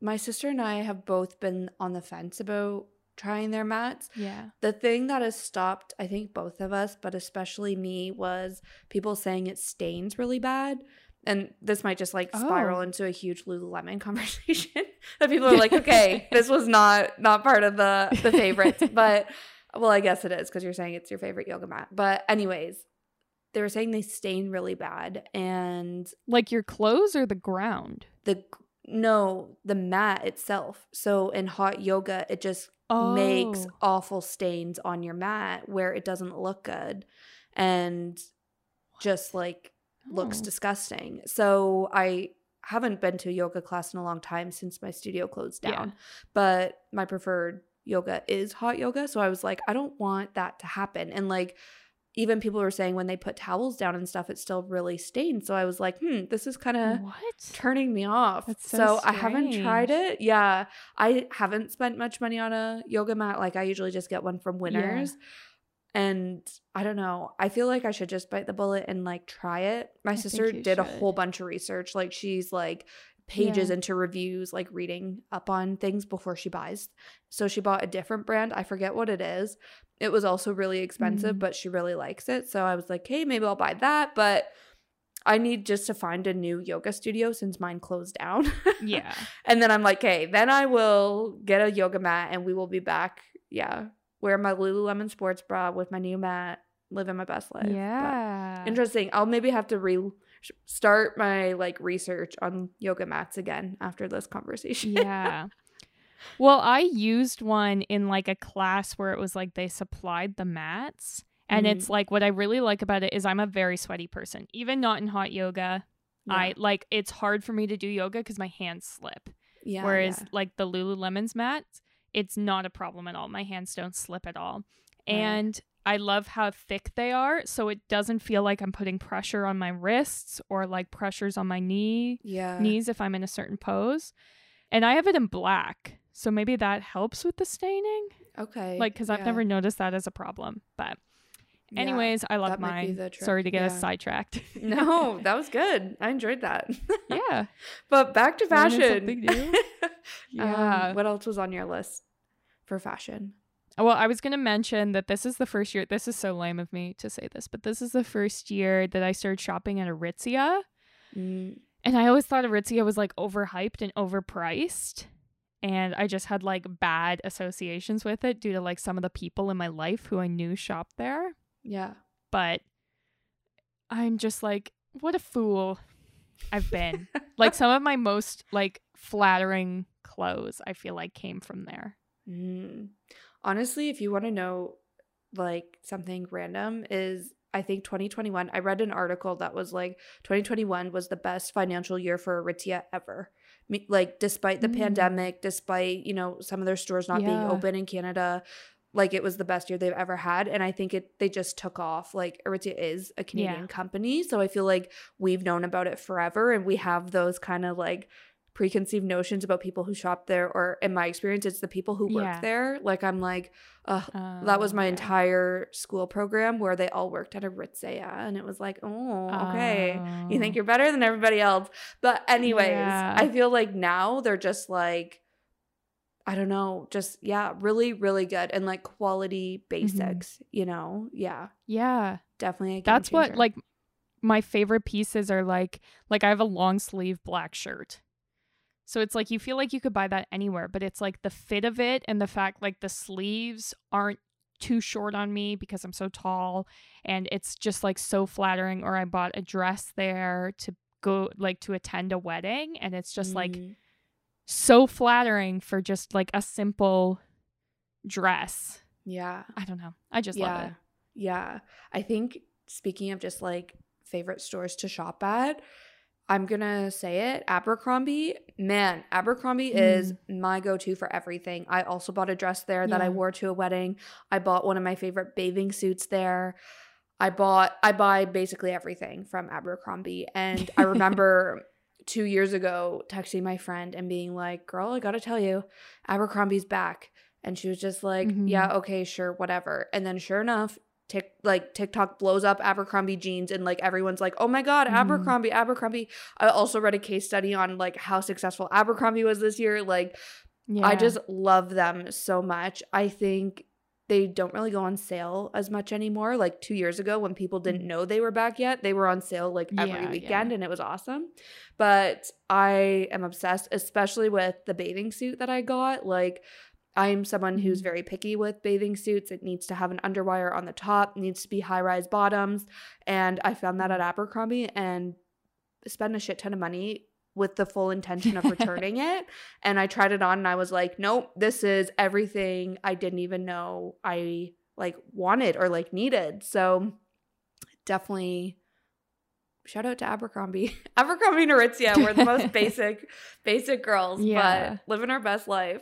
my sister and I have both been on the fence about trying their mats. Yeah. The thing that has stopped, I think both of us, but especially me, was people saying it stains really bad. And this might just like spiral Oh. into a huge Lululemon <laughs> conversation. <laughs> that people are like, okay, this was not not part of the the favorites, <laughs> but well, I guess it is because you're saying it's your favorite yoga mat. But anyways, they were saying they stain really bad, and Like your clothes or the ground? the no, the mat itself. So in hot yoga, it just makes Oh. awful stains on your mat where it doesn't look good and just like looks Oh. disgusting. So I haven't been to a yoga class in a long time since my studio closed Yeah. down. But my preferred yoga is hot yoga, so I was like I don't want that to happen. And like even people were saying when they put towels down and stuff it's still really stained. So I was like, "Hmm, this is kind of turning me off. That's so so I haven't tried it. Yeah. I haven't spent much money on a yoga mat. Like I usually just get one from Winners. And I don't know. I feel like I should just bite the bullet and like try it. My I sister did a whole bunch of research. Like she's like pages Yeah. into reviews, like reading up on things before she buys. So she bought a different brand. I forget what it is. It was also really expensive, Mm. but she really likes it. So I was like, hey, maybe I'll buy that. But I need just to find a new yoga studio since mine closed down. Yeah. <laughs> and then I'm like, okay, then I will get a yoga mat and we will be back. Yeah. Wear my Lululemon sports bra with my new mat, living my best life. But Yeah. interesting. I'll maybe have to re start my like research on yoga mats again after this conversation. yeah. <laughs> Well, I used one in like a class where it was like they supplied the mats. And Mhm. it's like what I really like about it is I'm a very sweaty person. Even not in hot yoga, I like it's hard for me to do yoga because my hands slip. yeah, Whereas yeah. like the Lululemon's mats, it's not a problem at all. My hands don't slip at all. Right. And I love how thick they are, so it doesn't feel like I'm putting pressure on my wrists or like pressures on my knee yeah, knees if I'm in a certain pose. And I have it in black, so maybe that helps with the staining. okay, Like cuz I've never noticed that as a problem. But yeah. anyways, I love mine. Sorry to get us sidetracked. <laughs> No, <laughs> that was good. I enjoyed that. yeah. <laughs> but back to fashion. something new. Yeah. Um, what else was on your list for fashion? Well, I was going to mention that this is the first year. This is so lame of me to say this, but this is the first year that I started shopping at Aritzia. Mm, And I always thought Aritzia was like overhyped and overpriced. And I just had like bad associations with it due to like some of the people in my life who I knew shopped there. yeah. But I'm just like, what a fool I've been. <laughs> like some of my most like flattering clothes, I feel like came from there. Mm. Honestly, if you want to know like something random is I think 2021 I read an article that was like 2021 was the best financial year for Aritzia ever. Like despite the Mm. pandemic, despite, you know, some of their stores not being open in Canada, like it was the best year they've ever had and I think it they just took off. Like Aritzia is a Canadian company, so I feel like we've known about it forever and we have those kind of like preconceived notions about people who shop there or in my experience it's the people who work Yeah. there like i'm like uh, that was Oh, my okay. entire school program where they all worked at Aritzia and it was like oh okay you think Oh. you're better than everybody else but anyways Yeah. i feel like now they're just like i don't know just yeah really really good and like quality Mm-hmm. basics you know yeah Yeah. definitely a That's what like my favorite pieces are like like I have a long sleeve black shirt. So it's like you feel like you could buy that anywhere, but it's like the fit of it and the fact like the sleeves aren't too short on me because I'm so tall and it's just like so flattering or I bought a dress there to go like to attend a wedding and it's just like Mm. so flattering for just like a simple dress. yeah I don't know. I just yeah love it. yeah i think speaking of just like favorite stores to shop at i'm gonna say it abercrombie man abercrombie is my go-to for everything. I also bought a dress there that i wore to a wedding. I bought one of my favorite bathing suits there. I bought i buy basically everything from abercrombie. And i remember <laughs> two years ago texting my friend and being like girl i gotta tell you abercrombie's back. And she was just like Mhm. yeah okay sure whatever. And then sure enough Tik like TikTok blows up Abercrombie jeans and like everyone's like, "Oh my god, Mhm. Abercrombie, Abercrombie." I also read a case study on like how successful Abercrombie was this year. Like Yeah. I just love them so much. I think they don't really go on sale as much anymore. Like 2 years ago when people didn't know they were back yet, they were on sale like every Mm. Yeah, weekend yeah. and it was awesome. But I am obsessed especially with the bathing suit that I got. Like I'm someone who's Mhm. very picky with bathing suits. It needs to have an underwire on the top, needs to be high rise bottoms. And I found that at Abercrombie and spent a shit ton of money with the full intention of <laughs> returning it. And I tried it on and I was like, nope, this is everything I didn't even know I like wanted or like needed. So definitely shout out to Abercrombie. <laughs> Abercrombie and Aritzia, we're the most <laughs> basic, basic girls, Yeah. but living our best life.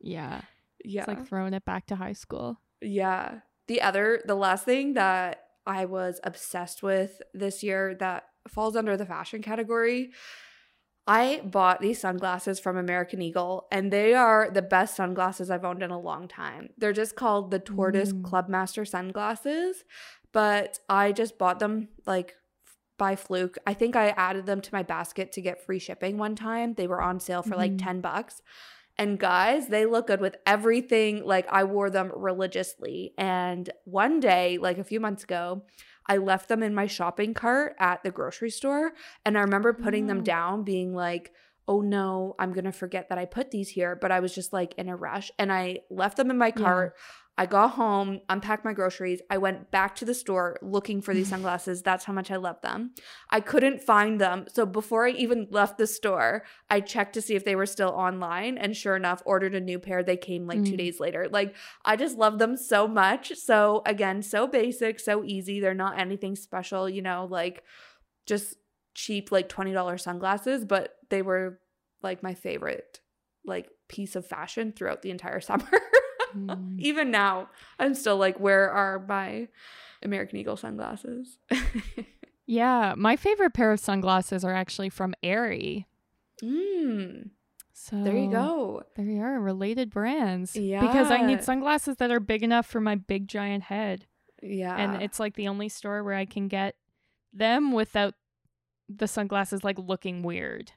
Yeah. yeah. It's like throwing it back to high school. Yeah. The other, the last thing that I was obsessed with this year that falls under the fashion category, I bought these sunglasses from American Eagle, and they are the best sunglasses I've owned in a long time. They're just called the Tortoise Mm. Clubmaster sunglasses, but I just bought them like by fluke. I think I added them to my basket to get free shipping one time. They were on sale for like Mhm. 10 bucks. And guys, they look good with everything. Like I wore them religiously. And one day, like a few months ago, I left them in my shopping cart at the grocery store. And I remember putting them Oh. down, being like, oh no, I'm going to forget that I put these here. But I was just like in a rush and I left them in my Yeah. I got home, unpacked my groceries. I went back to the store looking for these <sighs> sunglasses. That's how much I love them. I couldn't find them. So before I even left the store, I checked to see if they were still online. And sure enough, ordered a new pair. They came like two Mm. days later. Like, I just love them so much. So, again, so basic, so easy. They're not anything special, you know, like just cheap, like $20 sunglasses, but they were like my favorite, like piece of fashion throughout the entire <laughs> summer. Mm. <laughs> Even now, I'm still like, where are my American Eagle sunglasses? <laughs> Yeah, my favorite pair of sunglasses are actually from Aerie. mm, So there you go. There you are, related brands. Yeah. Because I need sunglasses that are big enough for my big giant head. Yeah. And it's like the only store where I can get them without the sunglasses like looking weird.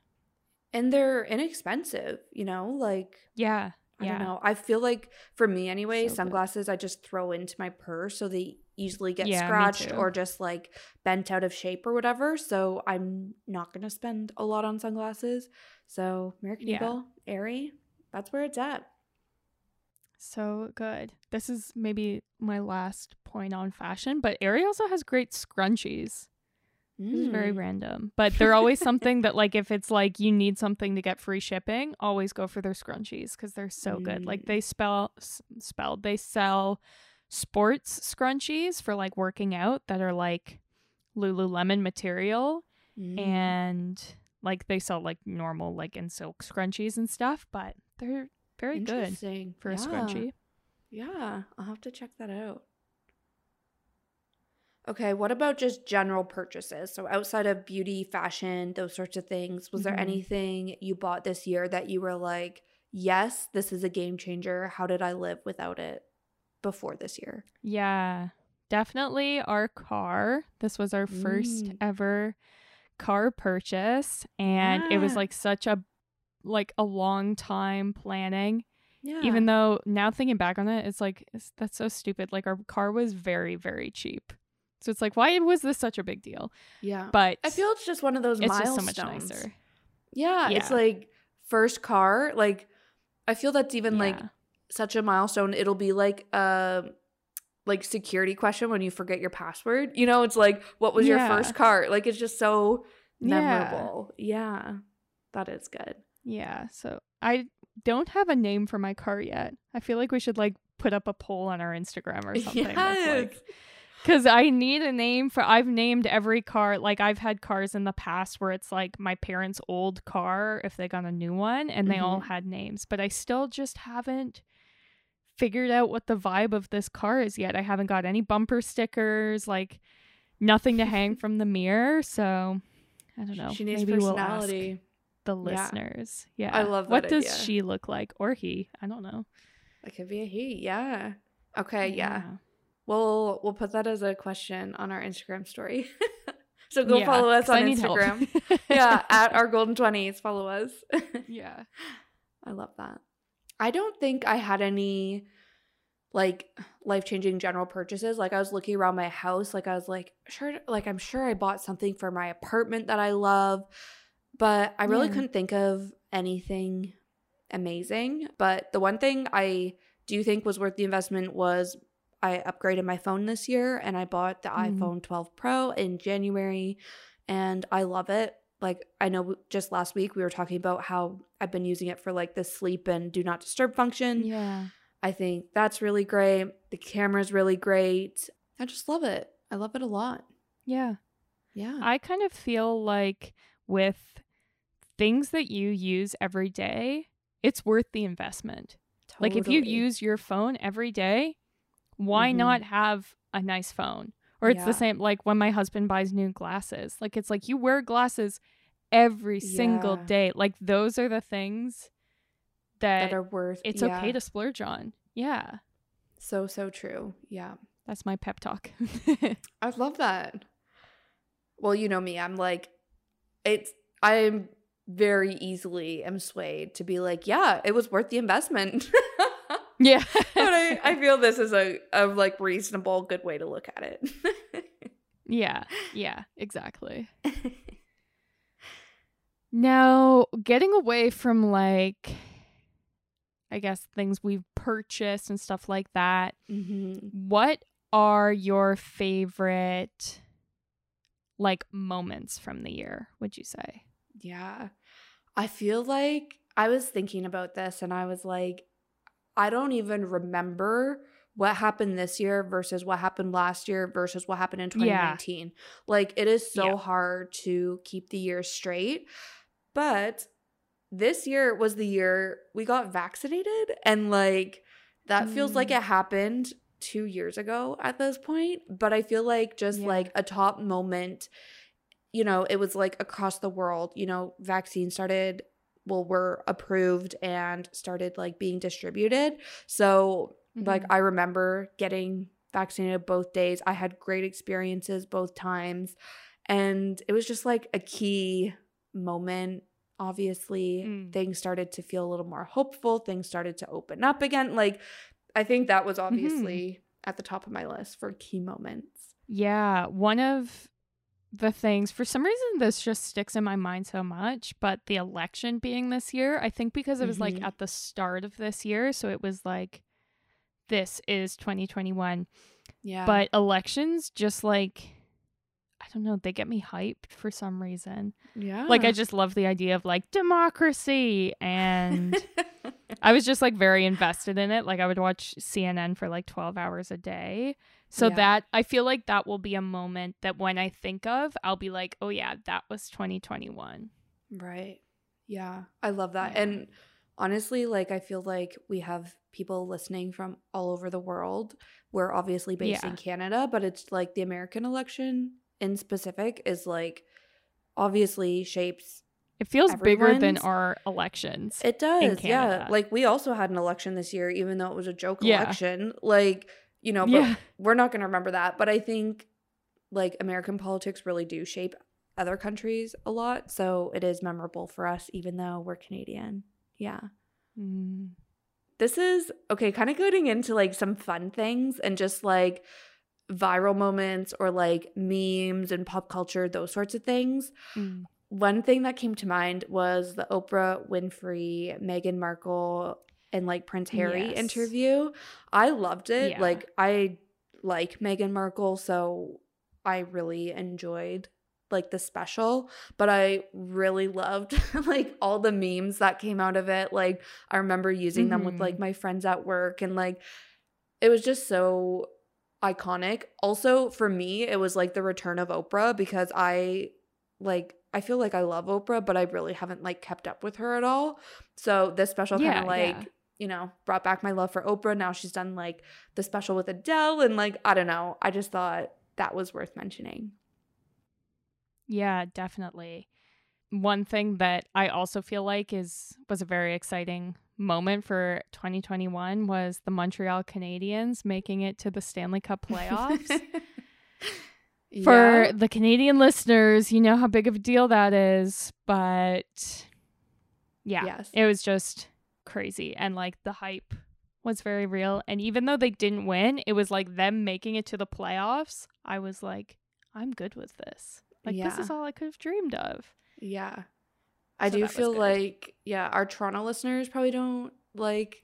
and they're inexpensive, you know, like Yeah. I yeah. don't know. I feel like for me anyway, So good. sunglasses I just throw into my purse so they easily get Yeah, scratched or just like bent out of shape or whatever. So I'm not gonna spend a lot on sunglasses. So American Yeah. Eagle, Aerie, that's where it's at. So good. This is maybe my last point on fashion, but Aerie also has great scrunchies. This is very Mm. random, but they're always something that like if it's like you need something to get free shipping, always go for their scrunchies because they're so good. Like Mm. they spell s- spelled they sell sports scrunchies for like working out that are like Lululemon material, Mm. and like they sell like normal like in silk scrunchies and stuff, but they're very good for a scrunchie. Yeah, I'll have to check that out. Okay, what about just general purchases? So outside of beauty, fashion, those sorts of things, was there Mhm. anything you bought this year that you were like, "Yes, this is a game changer. How did I live without it before this year?" Yeah, definitely our car. This was our first Mm. ever car purchase and it was like such a like a long time planning. Yeah. Even though now thinking back on it, it's like it's, that's so stupid. Like our car was very very cheap. So it's like why was this such a big deal? yeah. But I feel it's just one of those it's milestones. just so much nicer. Yeah, it's like first car, like I feel that's even like such a milestone. It'll be like a like security question when you forget your password. You know, it's like what was your first car? Like it's just so memorable. Yeah. That is good. Yeah, so I don't have a name for my car yet. I feel like we should like put up a poll on our Instagram or <laughs> something. That's like Yes. Cause I need a name for I've named every car like I've had cars in the past where it's like my parents' old car if they got a new one and they all Mhm. had names, but I still just haven't figured out what the vibe of this car is yet. I haven't got any bumper stickers, like nothing to hang <laughs> from the mirror, so I don't know. She needs Maybe we'll ask the listeners. Yeah. I love What that does she look like or he? I don't know. It could be a he. Yeah. Okay. Yeah. We'll we'll put that as a question on our Instagram story. <laughs> so go Yeah, follow us on. Instagram. <laughs> yeah, at our golden twenties. Follow us. <laughs> yeah. I love that. I don't think I had any like life changing general purchases. Like I was looking around my house, like I was like, sure, like I'm sure I bought something for my apartment that I love, but I really Yeah. couldn't think of anything amazing. But the one thing I do think was worth the investment was I upgraded my phone this year and I bought the Mhm. iPhone 12 Pro in January and I love it. Like I know just last week we were talking about how I've been using it for like the sleep and do not disturb function. Yeah. I think that's really great. The camera's really great. I just love it. I love it a lot. Yeah. Yeah. I kind of feel like with things that you use every day, it's worth the investment. Like if you use your phone every day, why Mhm. not have a nice phone? Or it's Yeah. the same like when my husband buys new glasses. Like it's like you wear glasses every single day. Like those are the things that, that are worth it's yeah. okay to splurge on. Yeah. so so true. Yeah. That's my pep talk. <laughs> I love that. Well, you know me. I'm like it's I'm very easily am swayed to be like, yeah, it was worth the investment. <laughs> yeah. <laughs> but I, I feel this is a, a like reasonable good way to look at it <laughs> Yeah, yeah, exactly. <laughs> now, getting away from like, I guess, things we've purchased and stuff like that, mm-hmm. what are your favorite like moments from the year, would you say? Yeah. I feel like I was thinking about this and I was like, I don't even remember what happened this year versus what happened last year versus what happened in 2019. Yeah. Like it is so yeah. hard to keep the year straight. But this year was the year we got vaccinated and like that mm. feels like mm. it happened 2 years ago at this point, but I feel like just yeah. like a top moment you know, it was like across the world, you know, vaccines started well were approved and started like being distributed. So mm-hmm. like I remember getting vaccinated both days. I had great experiences both times and it was just like a key moment obviously mm. things started to feel a little more hopeful things started to open up again like i think that was mm-hmm. obviously mm-hmm. at the top of my list for key moments yeah one of the things. For some reason this just sticks in my mind so much but the election being this year i think because it was mm-hmm. like at the start of this year so it was like this is 2021 yeah. But elections just like i don't know they get me hyped for some reason. Yeah like i just love the idea of like democracy and <laughs> i was just like very invested in it. Like i would watch cnn for like 12 hours a day so yeah. that I feel like that will be a moment that when I think of, I'll be like, oh yeah, that was 2021. Right. Yeah. I love that. Yeah. And honestly, like I feel like we have people listening from all over the world. We're obviously based yeah. in Canada, but it's like the American election in specific is like obviously shapes it feels bigger than our elections. It does. Yeah. Like we also had an election this year even though it was a joke yeah. election. Like you know, but yeah. we're not going to remember that. But I think like American politics really do shape other countries a lot. So it is memorable for us, even though we're Canadian. Yeah. Mm. This is okay, kind of getting into like some fun things and just like viral moments or like memes and pop culture, those sorts of things. Mm. One thing that came to mind was the Oprah Winfrey, Meghan Markle and like Prince Harry yes. interview. I loved it. Yeah. Like I like Meghan Markle, so I really enjoyed like the special, but I really loved <laughs> like all the memes that came out of it. Like I remember using mm-hmm. them with like mm-hmm. my friends at work and like it was just so iconic. Also for me, it was like the return of Oprah because I like I feel like I love Oprah, but I really haven't like kept up with her at all. So this special kind of like yeah you know, brought back my love for Oprah. Now she's done like the special with Adele and like I don't know. I just thought that was worth mentioning. Yeah, definitely. One thing that I also feel like is was a very exciting moment for 2021 was the Montreal Canadiens making it to the Stanley Cup <laughs> playoffs. for yeah. the Canadian listeners, you know how big of a deal that is, but yeah, yes. it was just crazy and like the hype was very real. And even though they didn't win, it was like them making it to the playoffs. I was like, I'm good with this. Like yeah. this is all I could have dreamed of. Yeah. I so do feel like yeah, our Toronto listeners probably don't like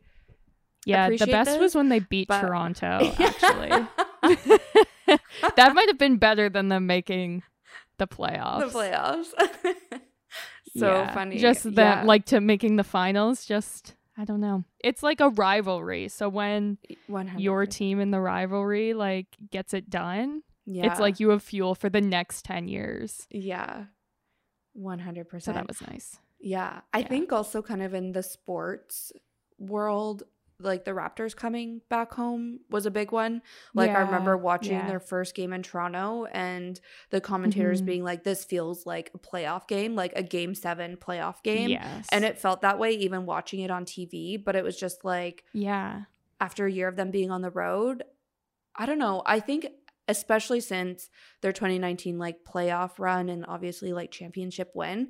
Yeah, the best this, was when they beat but... Toronto, <laughs> actually. <laughs> that might have been better than them making the playoffs. The playoffs. <laughs> so yeah. funny. Just that, yeah. like to making the finals. Just I don't know. It's like a rivalry. So when 100%. your team in the rivalry like gets it done, yeah. it's like you have fuel for the next ten years. Yeah, one hundred percent. So that was nice. Yeah, I yeah. think also kind of in the sports world, like the Raptors coming back home was a big one. Like yeah, I remember watching yeah. their first game in Toronto and the commentators mm-hmm. being like, this feels like a playoff game, like a game seven playoff game. Yes. And it felt that way even watching it on TV. But it was just like, yeah. After a year of them being on the road, I don't know. I think especially since their 2019 like playoff run and obviously like championship win,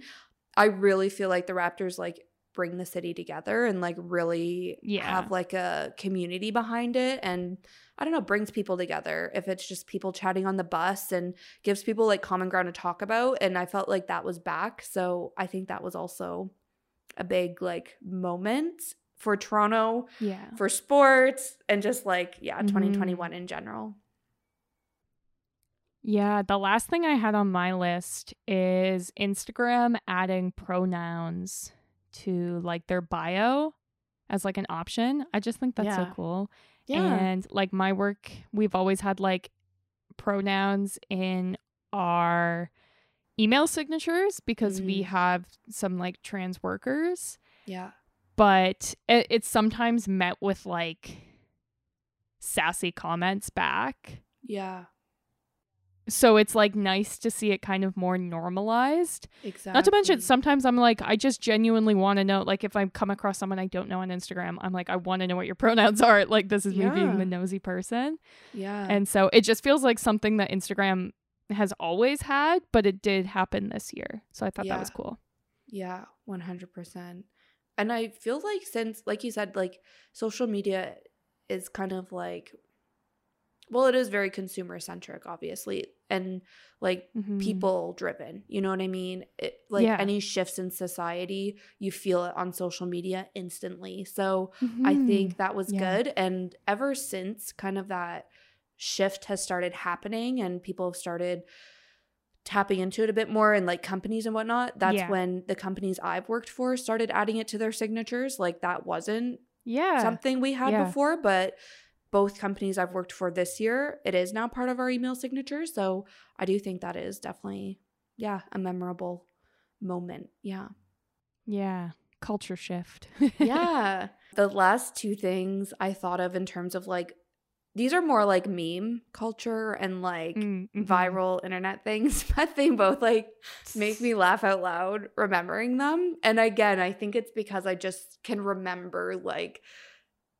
I really feel like the Raptors like bring the city together and like really Yeah. have like a community behind it and I don't know, brings people together if it's just people chatting on the bus and gives people like common ground to talk about. And I felt like that was back. So I think that was also a big like moment for Toronto, Yeah. for sports, and just like, yeah, Mhm. 2021 in general. Yeah, the last thing I had on my list is Instagram adding pronouns to like their bio as like an option. I just think that's so cool. Yeah. And like my work, we've always had like pronouns in our email signatures because we Mm. have some like trans workers, yeah. but it, it's sometimes met with like sassy comments back. Yeah. So it's like nice to see it kind of more normalized. Exactly. Not to mention, sometimes I'm like, I just genuinely want to know. Like, if I come across someone I don't know on Instagram, I'm like, I want to know what your <laughs> pronouns are. Like, this is me being Yeah. the nosy person. Yeah. And so it just feels like something that Instagram has always had, but it did happen this year. So I thought that was cool. Yeah, 100%. And I feel like since like you said like social media is kind of like well it is very consumer centric obviously and like Mhm. people driven. You know what I mean? It, like Yeah. any shifts in society, you feel it on social media instantly. So I Mhm. think that was Yeah. good. And ever since kind of that shift has started happening and people have started tapping into it a bit more and like companies and whatnot, that's Yeah. when the companies I've worked for started adding it to their signatures. Like that wasn't yeah. something we had before, but both companies I've worked for this year, it is now part of our email signature. So I do think that is definitely, yeah, a memorable moment. Yeah. yeah. Culture shift. <laughs> yeah. The last two things I thought of in terms of like, these are more like meme culture and like Mm, mhm. viral internet things, <laughs> but they both like make me laugh out loud remembering them. And again, I think it's because I just can remember like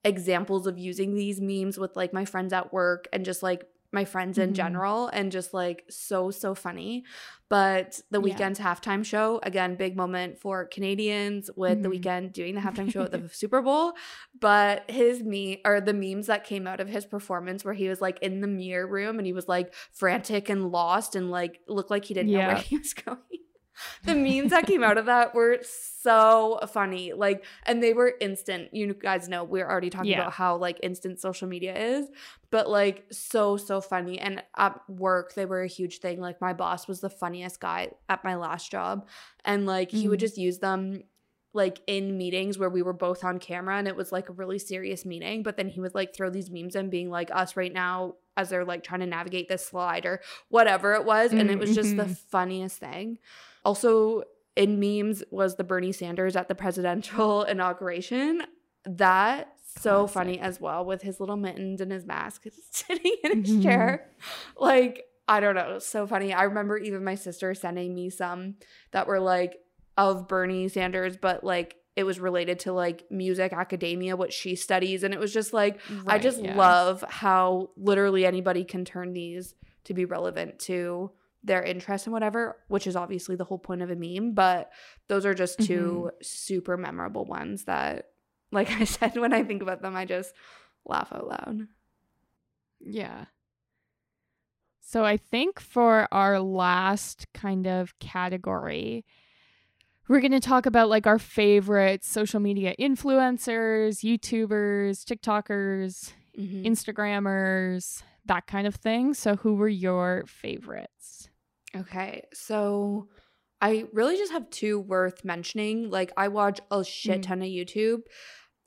examples of using these memes with like my friends at work and just like my friends in Mhm. general and just like so so funny but the Yeah. Weeknd's halftime show again big moment for canadians with the Mhm. weekend doing the halftime show at the <laughs> super bowl but his me or the memes that came out of his performance where he was like in the mirror room and he was like frantic and lost and like looked like he didn't know where he was <laughs> going the memes that came out of that were so funny like and they were instant you guys know we're already talking Yeah. about how like instant social media is but like so so funny and at work they were a huge thing like my boss was the funniest guy at my last job and like he would Mhm. just use them like in meetings where we were both on camera and it was like a really serious meeting but then he would like throw these memes in being like us right now as they're like trying to navigate this slide or whatever it was and it was just the <laughs> funniest thing also in memes was the Bernie Sanders at the presidential <laughs> inauguration. That so Classic. funny as well with his little mittens and his mask sitting <laughs> in his Mhm. chair. Like, I don't know, so funny. I remember even my sister sending me some that were like of Bernie Sanders, but like it was related to like music academia, what she studies. And it was just like, I just yeah. love how literally anybody can turn these to be relevant to their interest and whatever, which is obviously the whole point of a meme. But those are just 2 super memorable ones that, like I <laughs> said, when I think about them, I just laugh out loud. Yeah. So I think for our last kind of category, we're going to talk about like our favorite social media influencers, YouTubers, TikTokers, Mhm. Instagrammers, that kind of thing. So who were your favorites? Okay, so I really just have two worth mentioning. Like, I watch a shit Mm. ton of YouTube,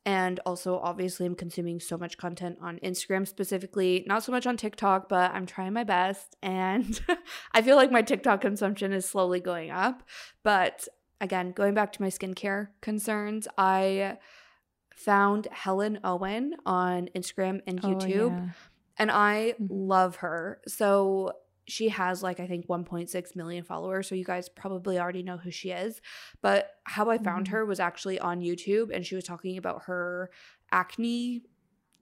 and also obviously, I'm consuming so much content on Instagram specifically, not so much on TikTok, but I'm trying my best. And <laughs> I feel like my TikTok consumption is slowly going up. But again, going back to my skincare concerns, I found Helen Owen on Instagram and Oh, YouTube yeah. And I Mhm. love her. So she has like I think 1.6 million followers, so you guys probably already know who she is. But how I found Mhm. her was actually on YouTube and she was talking about her acne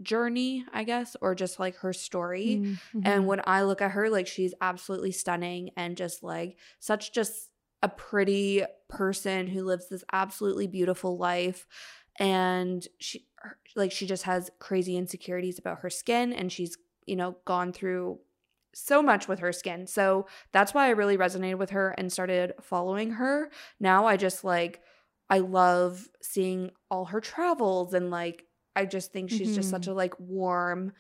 journey, I guess, or just like her story. Mm, mhm. And when I look at her, like she's absolutely stunning and just like such just a pretty person who lives this absolutely beautiful life and she like she just has crazy insecurities about her skin and she's you know gone through so much with her skin so that's why i really resonated with her and started following her now i just like i love seeing all her travels and like i just think she's mm-hmm. just such mm-hmm. a like warm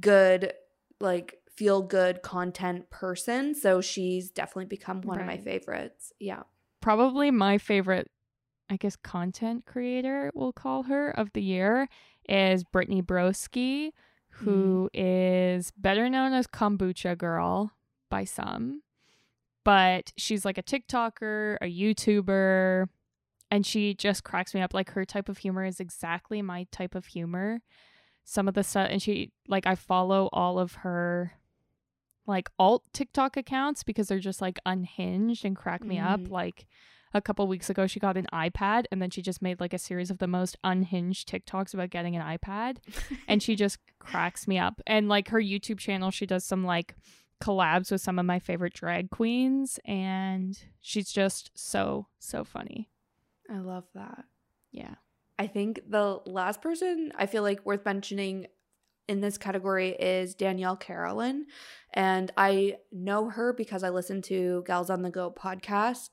good like feel good content person so she's definitely become one right. of my favorites yeah probably my favorite I guess content creator we'll call her of the year is Brittany Broski, who mm. is better known as Kombucha Girl by some, but she's like a TikToker, a YouTuber, and she just cracks me up. Like her type of humor is exactly my type of humor. Some of the stuff, and she like I follow all of her like alt TikTok accounts because they're just like unhinged and crack me mm. up. Like a couple weeks ago she got an iPad and then she just made like a series of the most unhinged TikToks about getting an iPad and she just <laughs> cracks me up. And like her YouTube channel she does some like collabs with some of my favorite drag queens and she's just so so funny. I love that. Yeah. I think the last person I feel like worth mentioning in this category is Danielle Carolan. And I know her because I listen to Gals on the Go podcast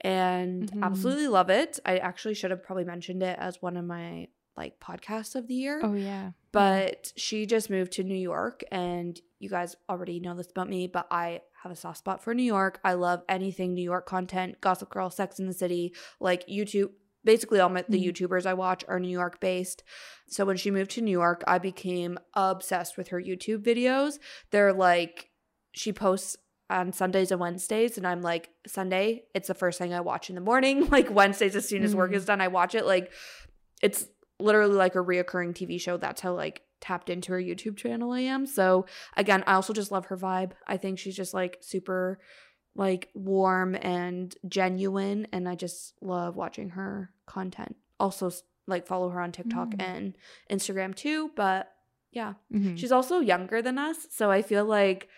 and mm-hmm. absolutely love it. I actually should have probably mentioned it as one of my like podcasts of the year. Oh yeah. But she just moved to New York and you guys already know this about me, but I have a soft spot for New York. I love anything New York content, Gossip Girl, Sex in the City, like YouTube. Basically, all my, the mm-hmm. YouTubers I watch are New York based. So when she moved to New York, I became obsessed with her YouTube videos. They're like, she posts on Sundays and Wednesdays. And I'm like, Sunday, it's the first thing I watch in the morning. <laughs> Like Wednesdays, as soon as work is done, I watch it. Like it's literally like a reoccurring TV show. That's how like tapped into her YouTube channel I am. So again, I also just love her vibe. I think she's just like super like warm and genuine and I just love watching her content. Also like follow her on TikTok mm. and Instagram too, but yeah. Mm-hmm. She's also younger than us, so I feel like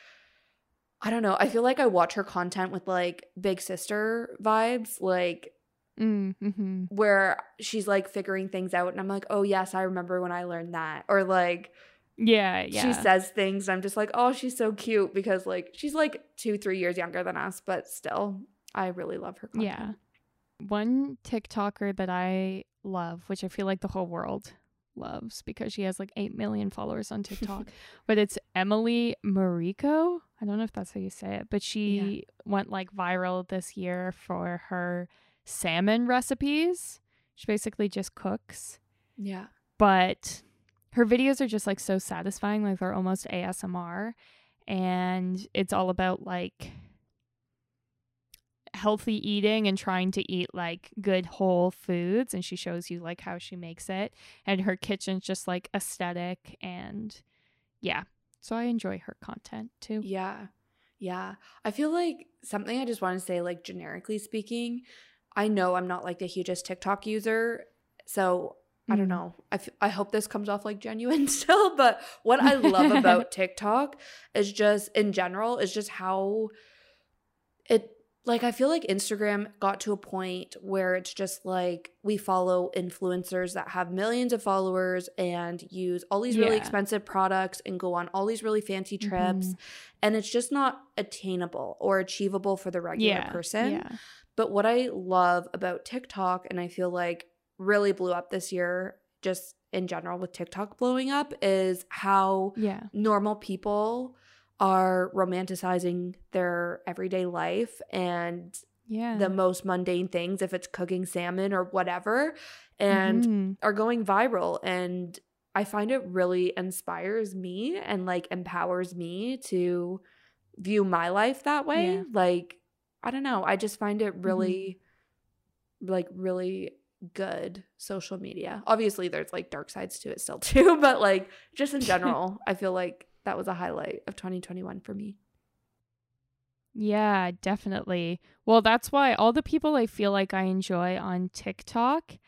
I don't know. I feel like I watch her content with like big sister vibes, like mm, mm-hmm. where she's like figuring things out, and I'm like, oh yes, I remember when I learned that, or like. Yeah, yeah. She says things. I'm just like, oh, she's so cute because like she's like two, three years younger than us, but still, I really love her. Content. Yeah. One TikToker that I love, which I feel like the whole world loves because she has like 8 million followers on TikTok. <laughs> but it's Emily Mariko. I don't know if that's how you say it, but she yeah. went like viral this year for her salmon recipes. She basically just cooks. Yeah. But her videos are just like so satisfying. Like they're almost ASMR. And it's all about like healthy eating and trying to eat like good whole foods and she shows you like how she makes it and her kitchen's just like aesthetic and yeah so i enjoy her content too yeah yeah i feel like something i just want to say like generically speaking i know i'm not like the hugest tiktok user so I don't mm. know. I, f- I hope this comes off like genuine <laughs> still, but what I love <laughs> about TikTok is just in general is just how it like I feel like Instagram got to a point where it's just like we follow influencers that have millions of followers and use all these really yeah. expensive products and go on all these really fancy trips mm-hmm. and it's just not attainable or achievable for the regular yeah. person. Yeah. But what I love about TikTok and I feel like really blew up this year just in general with TikTok blowing up is how normal people are romanticizing their everyday life and yeah. the most mundane things if it's cooking salmon or whatever and mm-hmm. are going viral and I find it really inspires me and like empowers me to view my life that way. Yeah. Like I don't know, I just find it really mm-hmm. like really good social media. Obviously there's like dark sides to it still <laughs> too, but like just in <laughs> general, I feel like that was a highlight of 2021 for me. Yeah, definitely. Well, that's why all the people I feel like I enjoy on TikTok,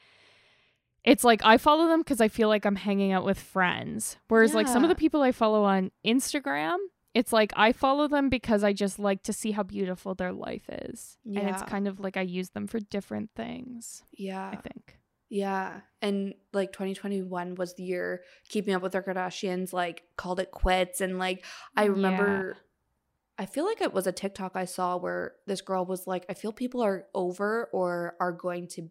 it's like I follow them because I feel like I'm hanging out with friends. Whereas, yeah. like, some of the people I follow on Instagram, it's like I follow them because I just like to see how beautiful their life is. Yeah. And it's kind of like I use them for different things, Yeah. I think. Yeah. And like 2021 was the year keeping up with the Kardashians, like called it quits. And like, I Yeah. remember, I feel like it was a TikTok I saw where this girl was like, I feel people are over or are going to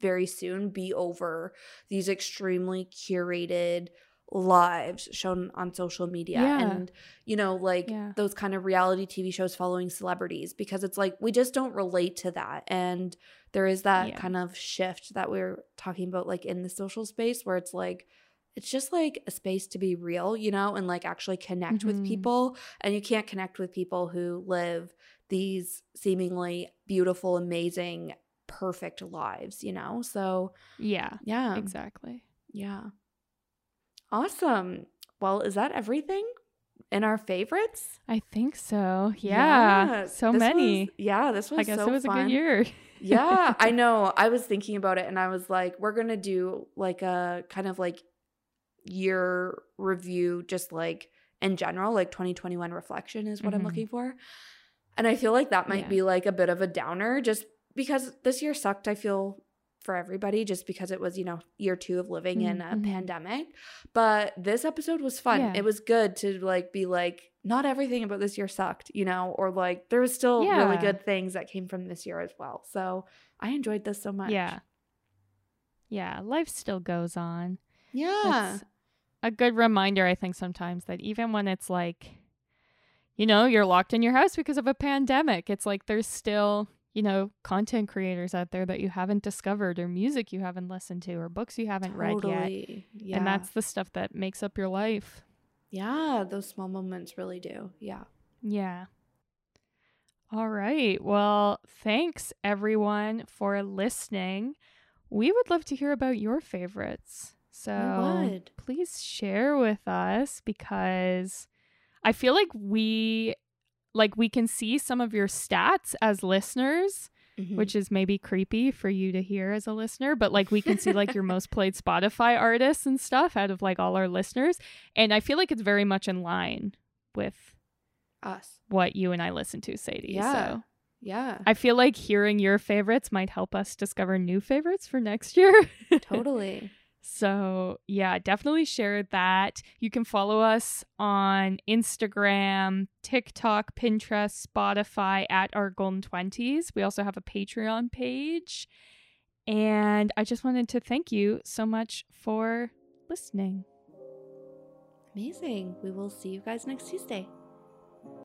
very soon be over these extremely curated lives shown on social media Yeah. and you know like Yeah. those kind of reality TV shows following celebrities because it's like we just don't relate to that and there is that Yeah. kind of shift that we're talking about like in the social space where it's like it's just like a space to be real you know and like actually connect with Mhm. people and you can't connect with people who live these seemingly beautiful amazing perfect lives you know so Yeah, yeah exactly. yeah awesome well is that everything in our favorites I think so. Yeah. so this many. was- yeah this was I guess so it was fun. a good year. <laughs> yeah, I <laughs> know. I was thinking about it and I was like, we're going to do like a kind of like year review, just like in general, like 2021 reflection is what I'm Mhm. looking for. And I feel like that might Yeah. be like a bit of a downer just because this year sucked, I feel, for everybody, just because it was, you know, year two of living in a pandemic. But this episode was fun. Yeah. It was good to like be like, not everything about this year sucked, you know, or like there was still really good things that came from this year as well. So I enjoyed this so much. Yeah. Yeah, life still goes on. Yeah. It's a good reminder, I think, sometimes that even when it's like, you know, you're locked in your house because of a pandemic, it's like there's still, you know, content creators out there that you haven't discovered, or music you haven't listened to, or books you haven't read yet. Yeah. And that's the stuff that makes up your life. Yeah, those small moments really do. Yeah. Yeah. All right. Well, thanks everyone for listening. We would love to hear about your favorites. So please share with us because I feel like we like we can see some of your stats as listeners, Mhm. which is maybe creepy for you to hear as a listener, but like we can see like your most played Spotify artists and stuff out of like all our listeners, and I feel like it's very much in line with us. what you and I listen to, Sadie. Yeah. So Yeah. I feel like hearing your favorites might help us discover new favorites for next year. <laughs> totally. So, yeah, definitely share that. You can follow us on Instagram, TikTok, Pinterest, Spotify at our Golden 20s. We also have a Patreon page. And I just wanted to thank you so much for listening. Amazing. We will see you guys next Tuesday.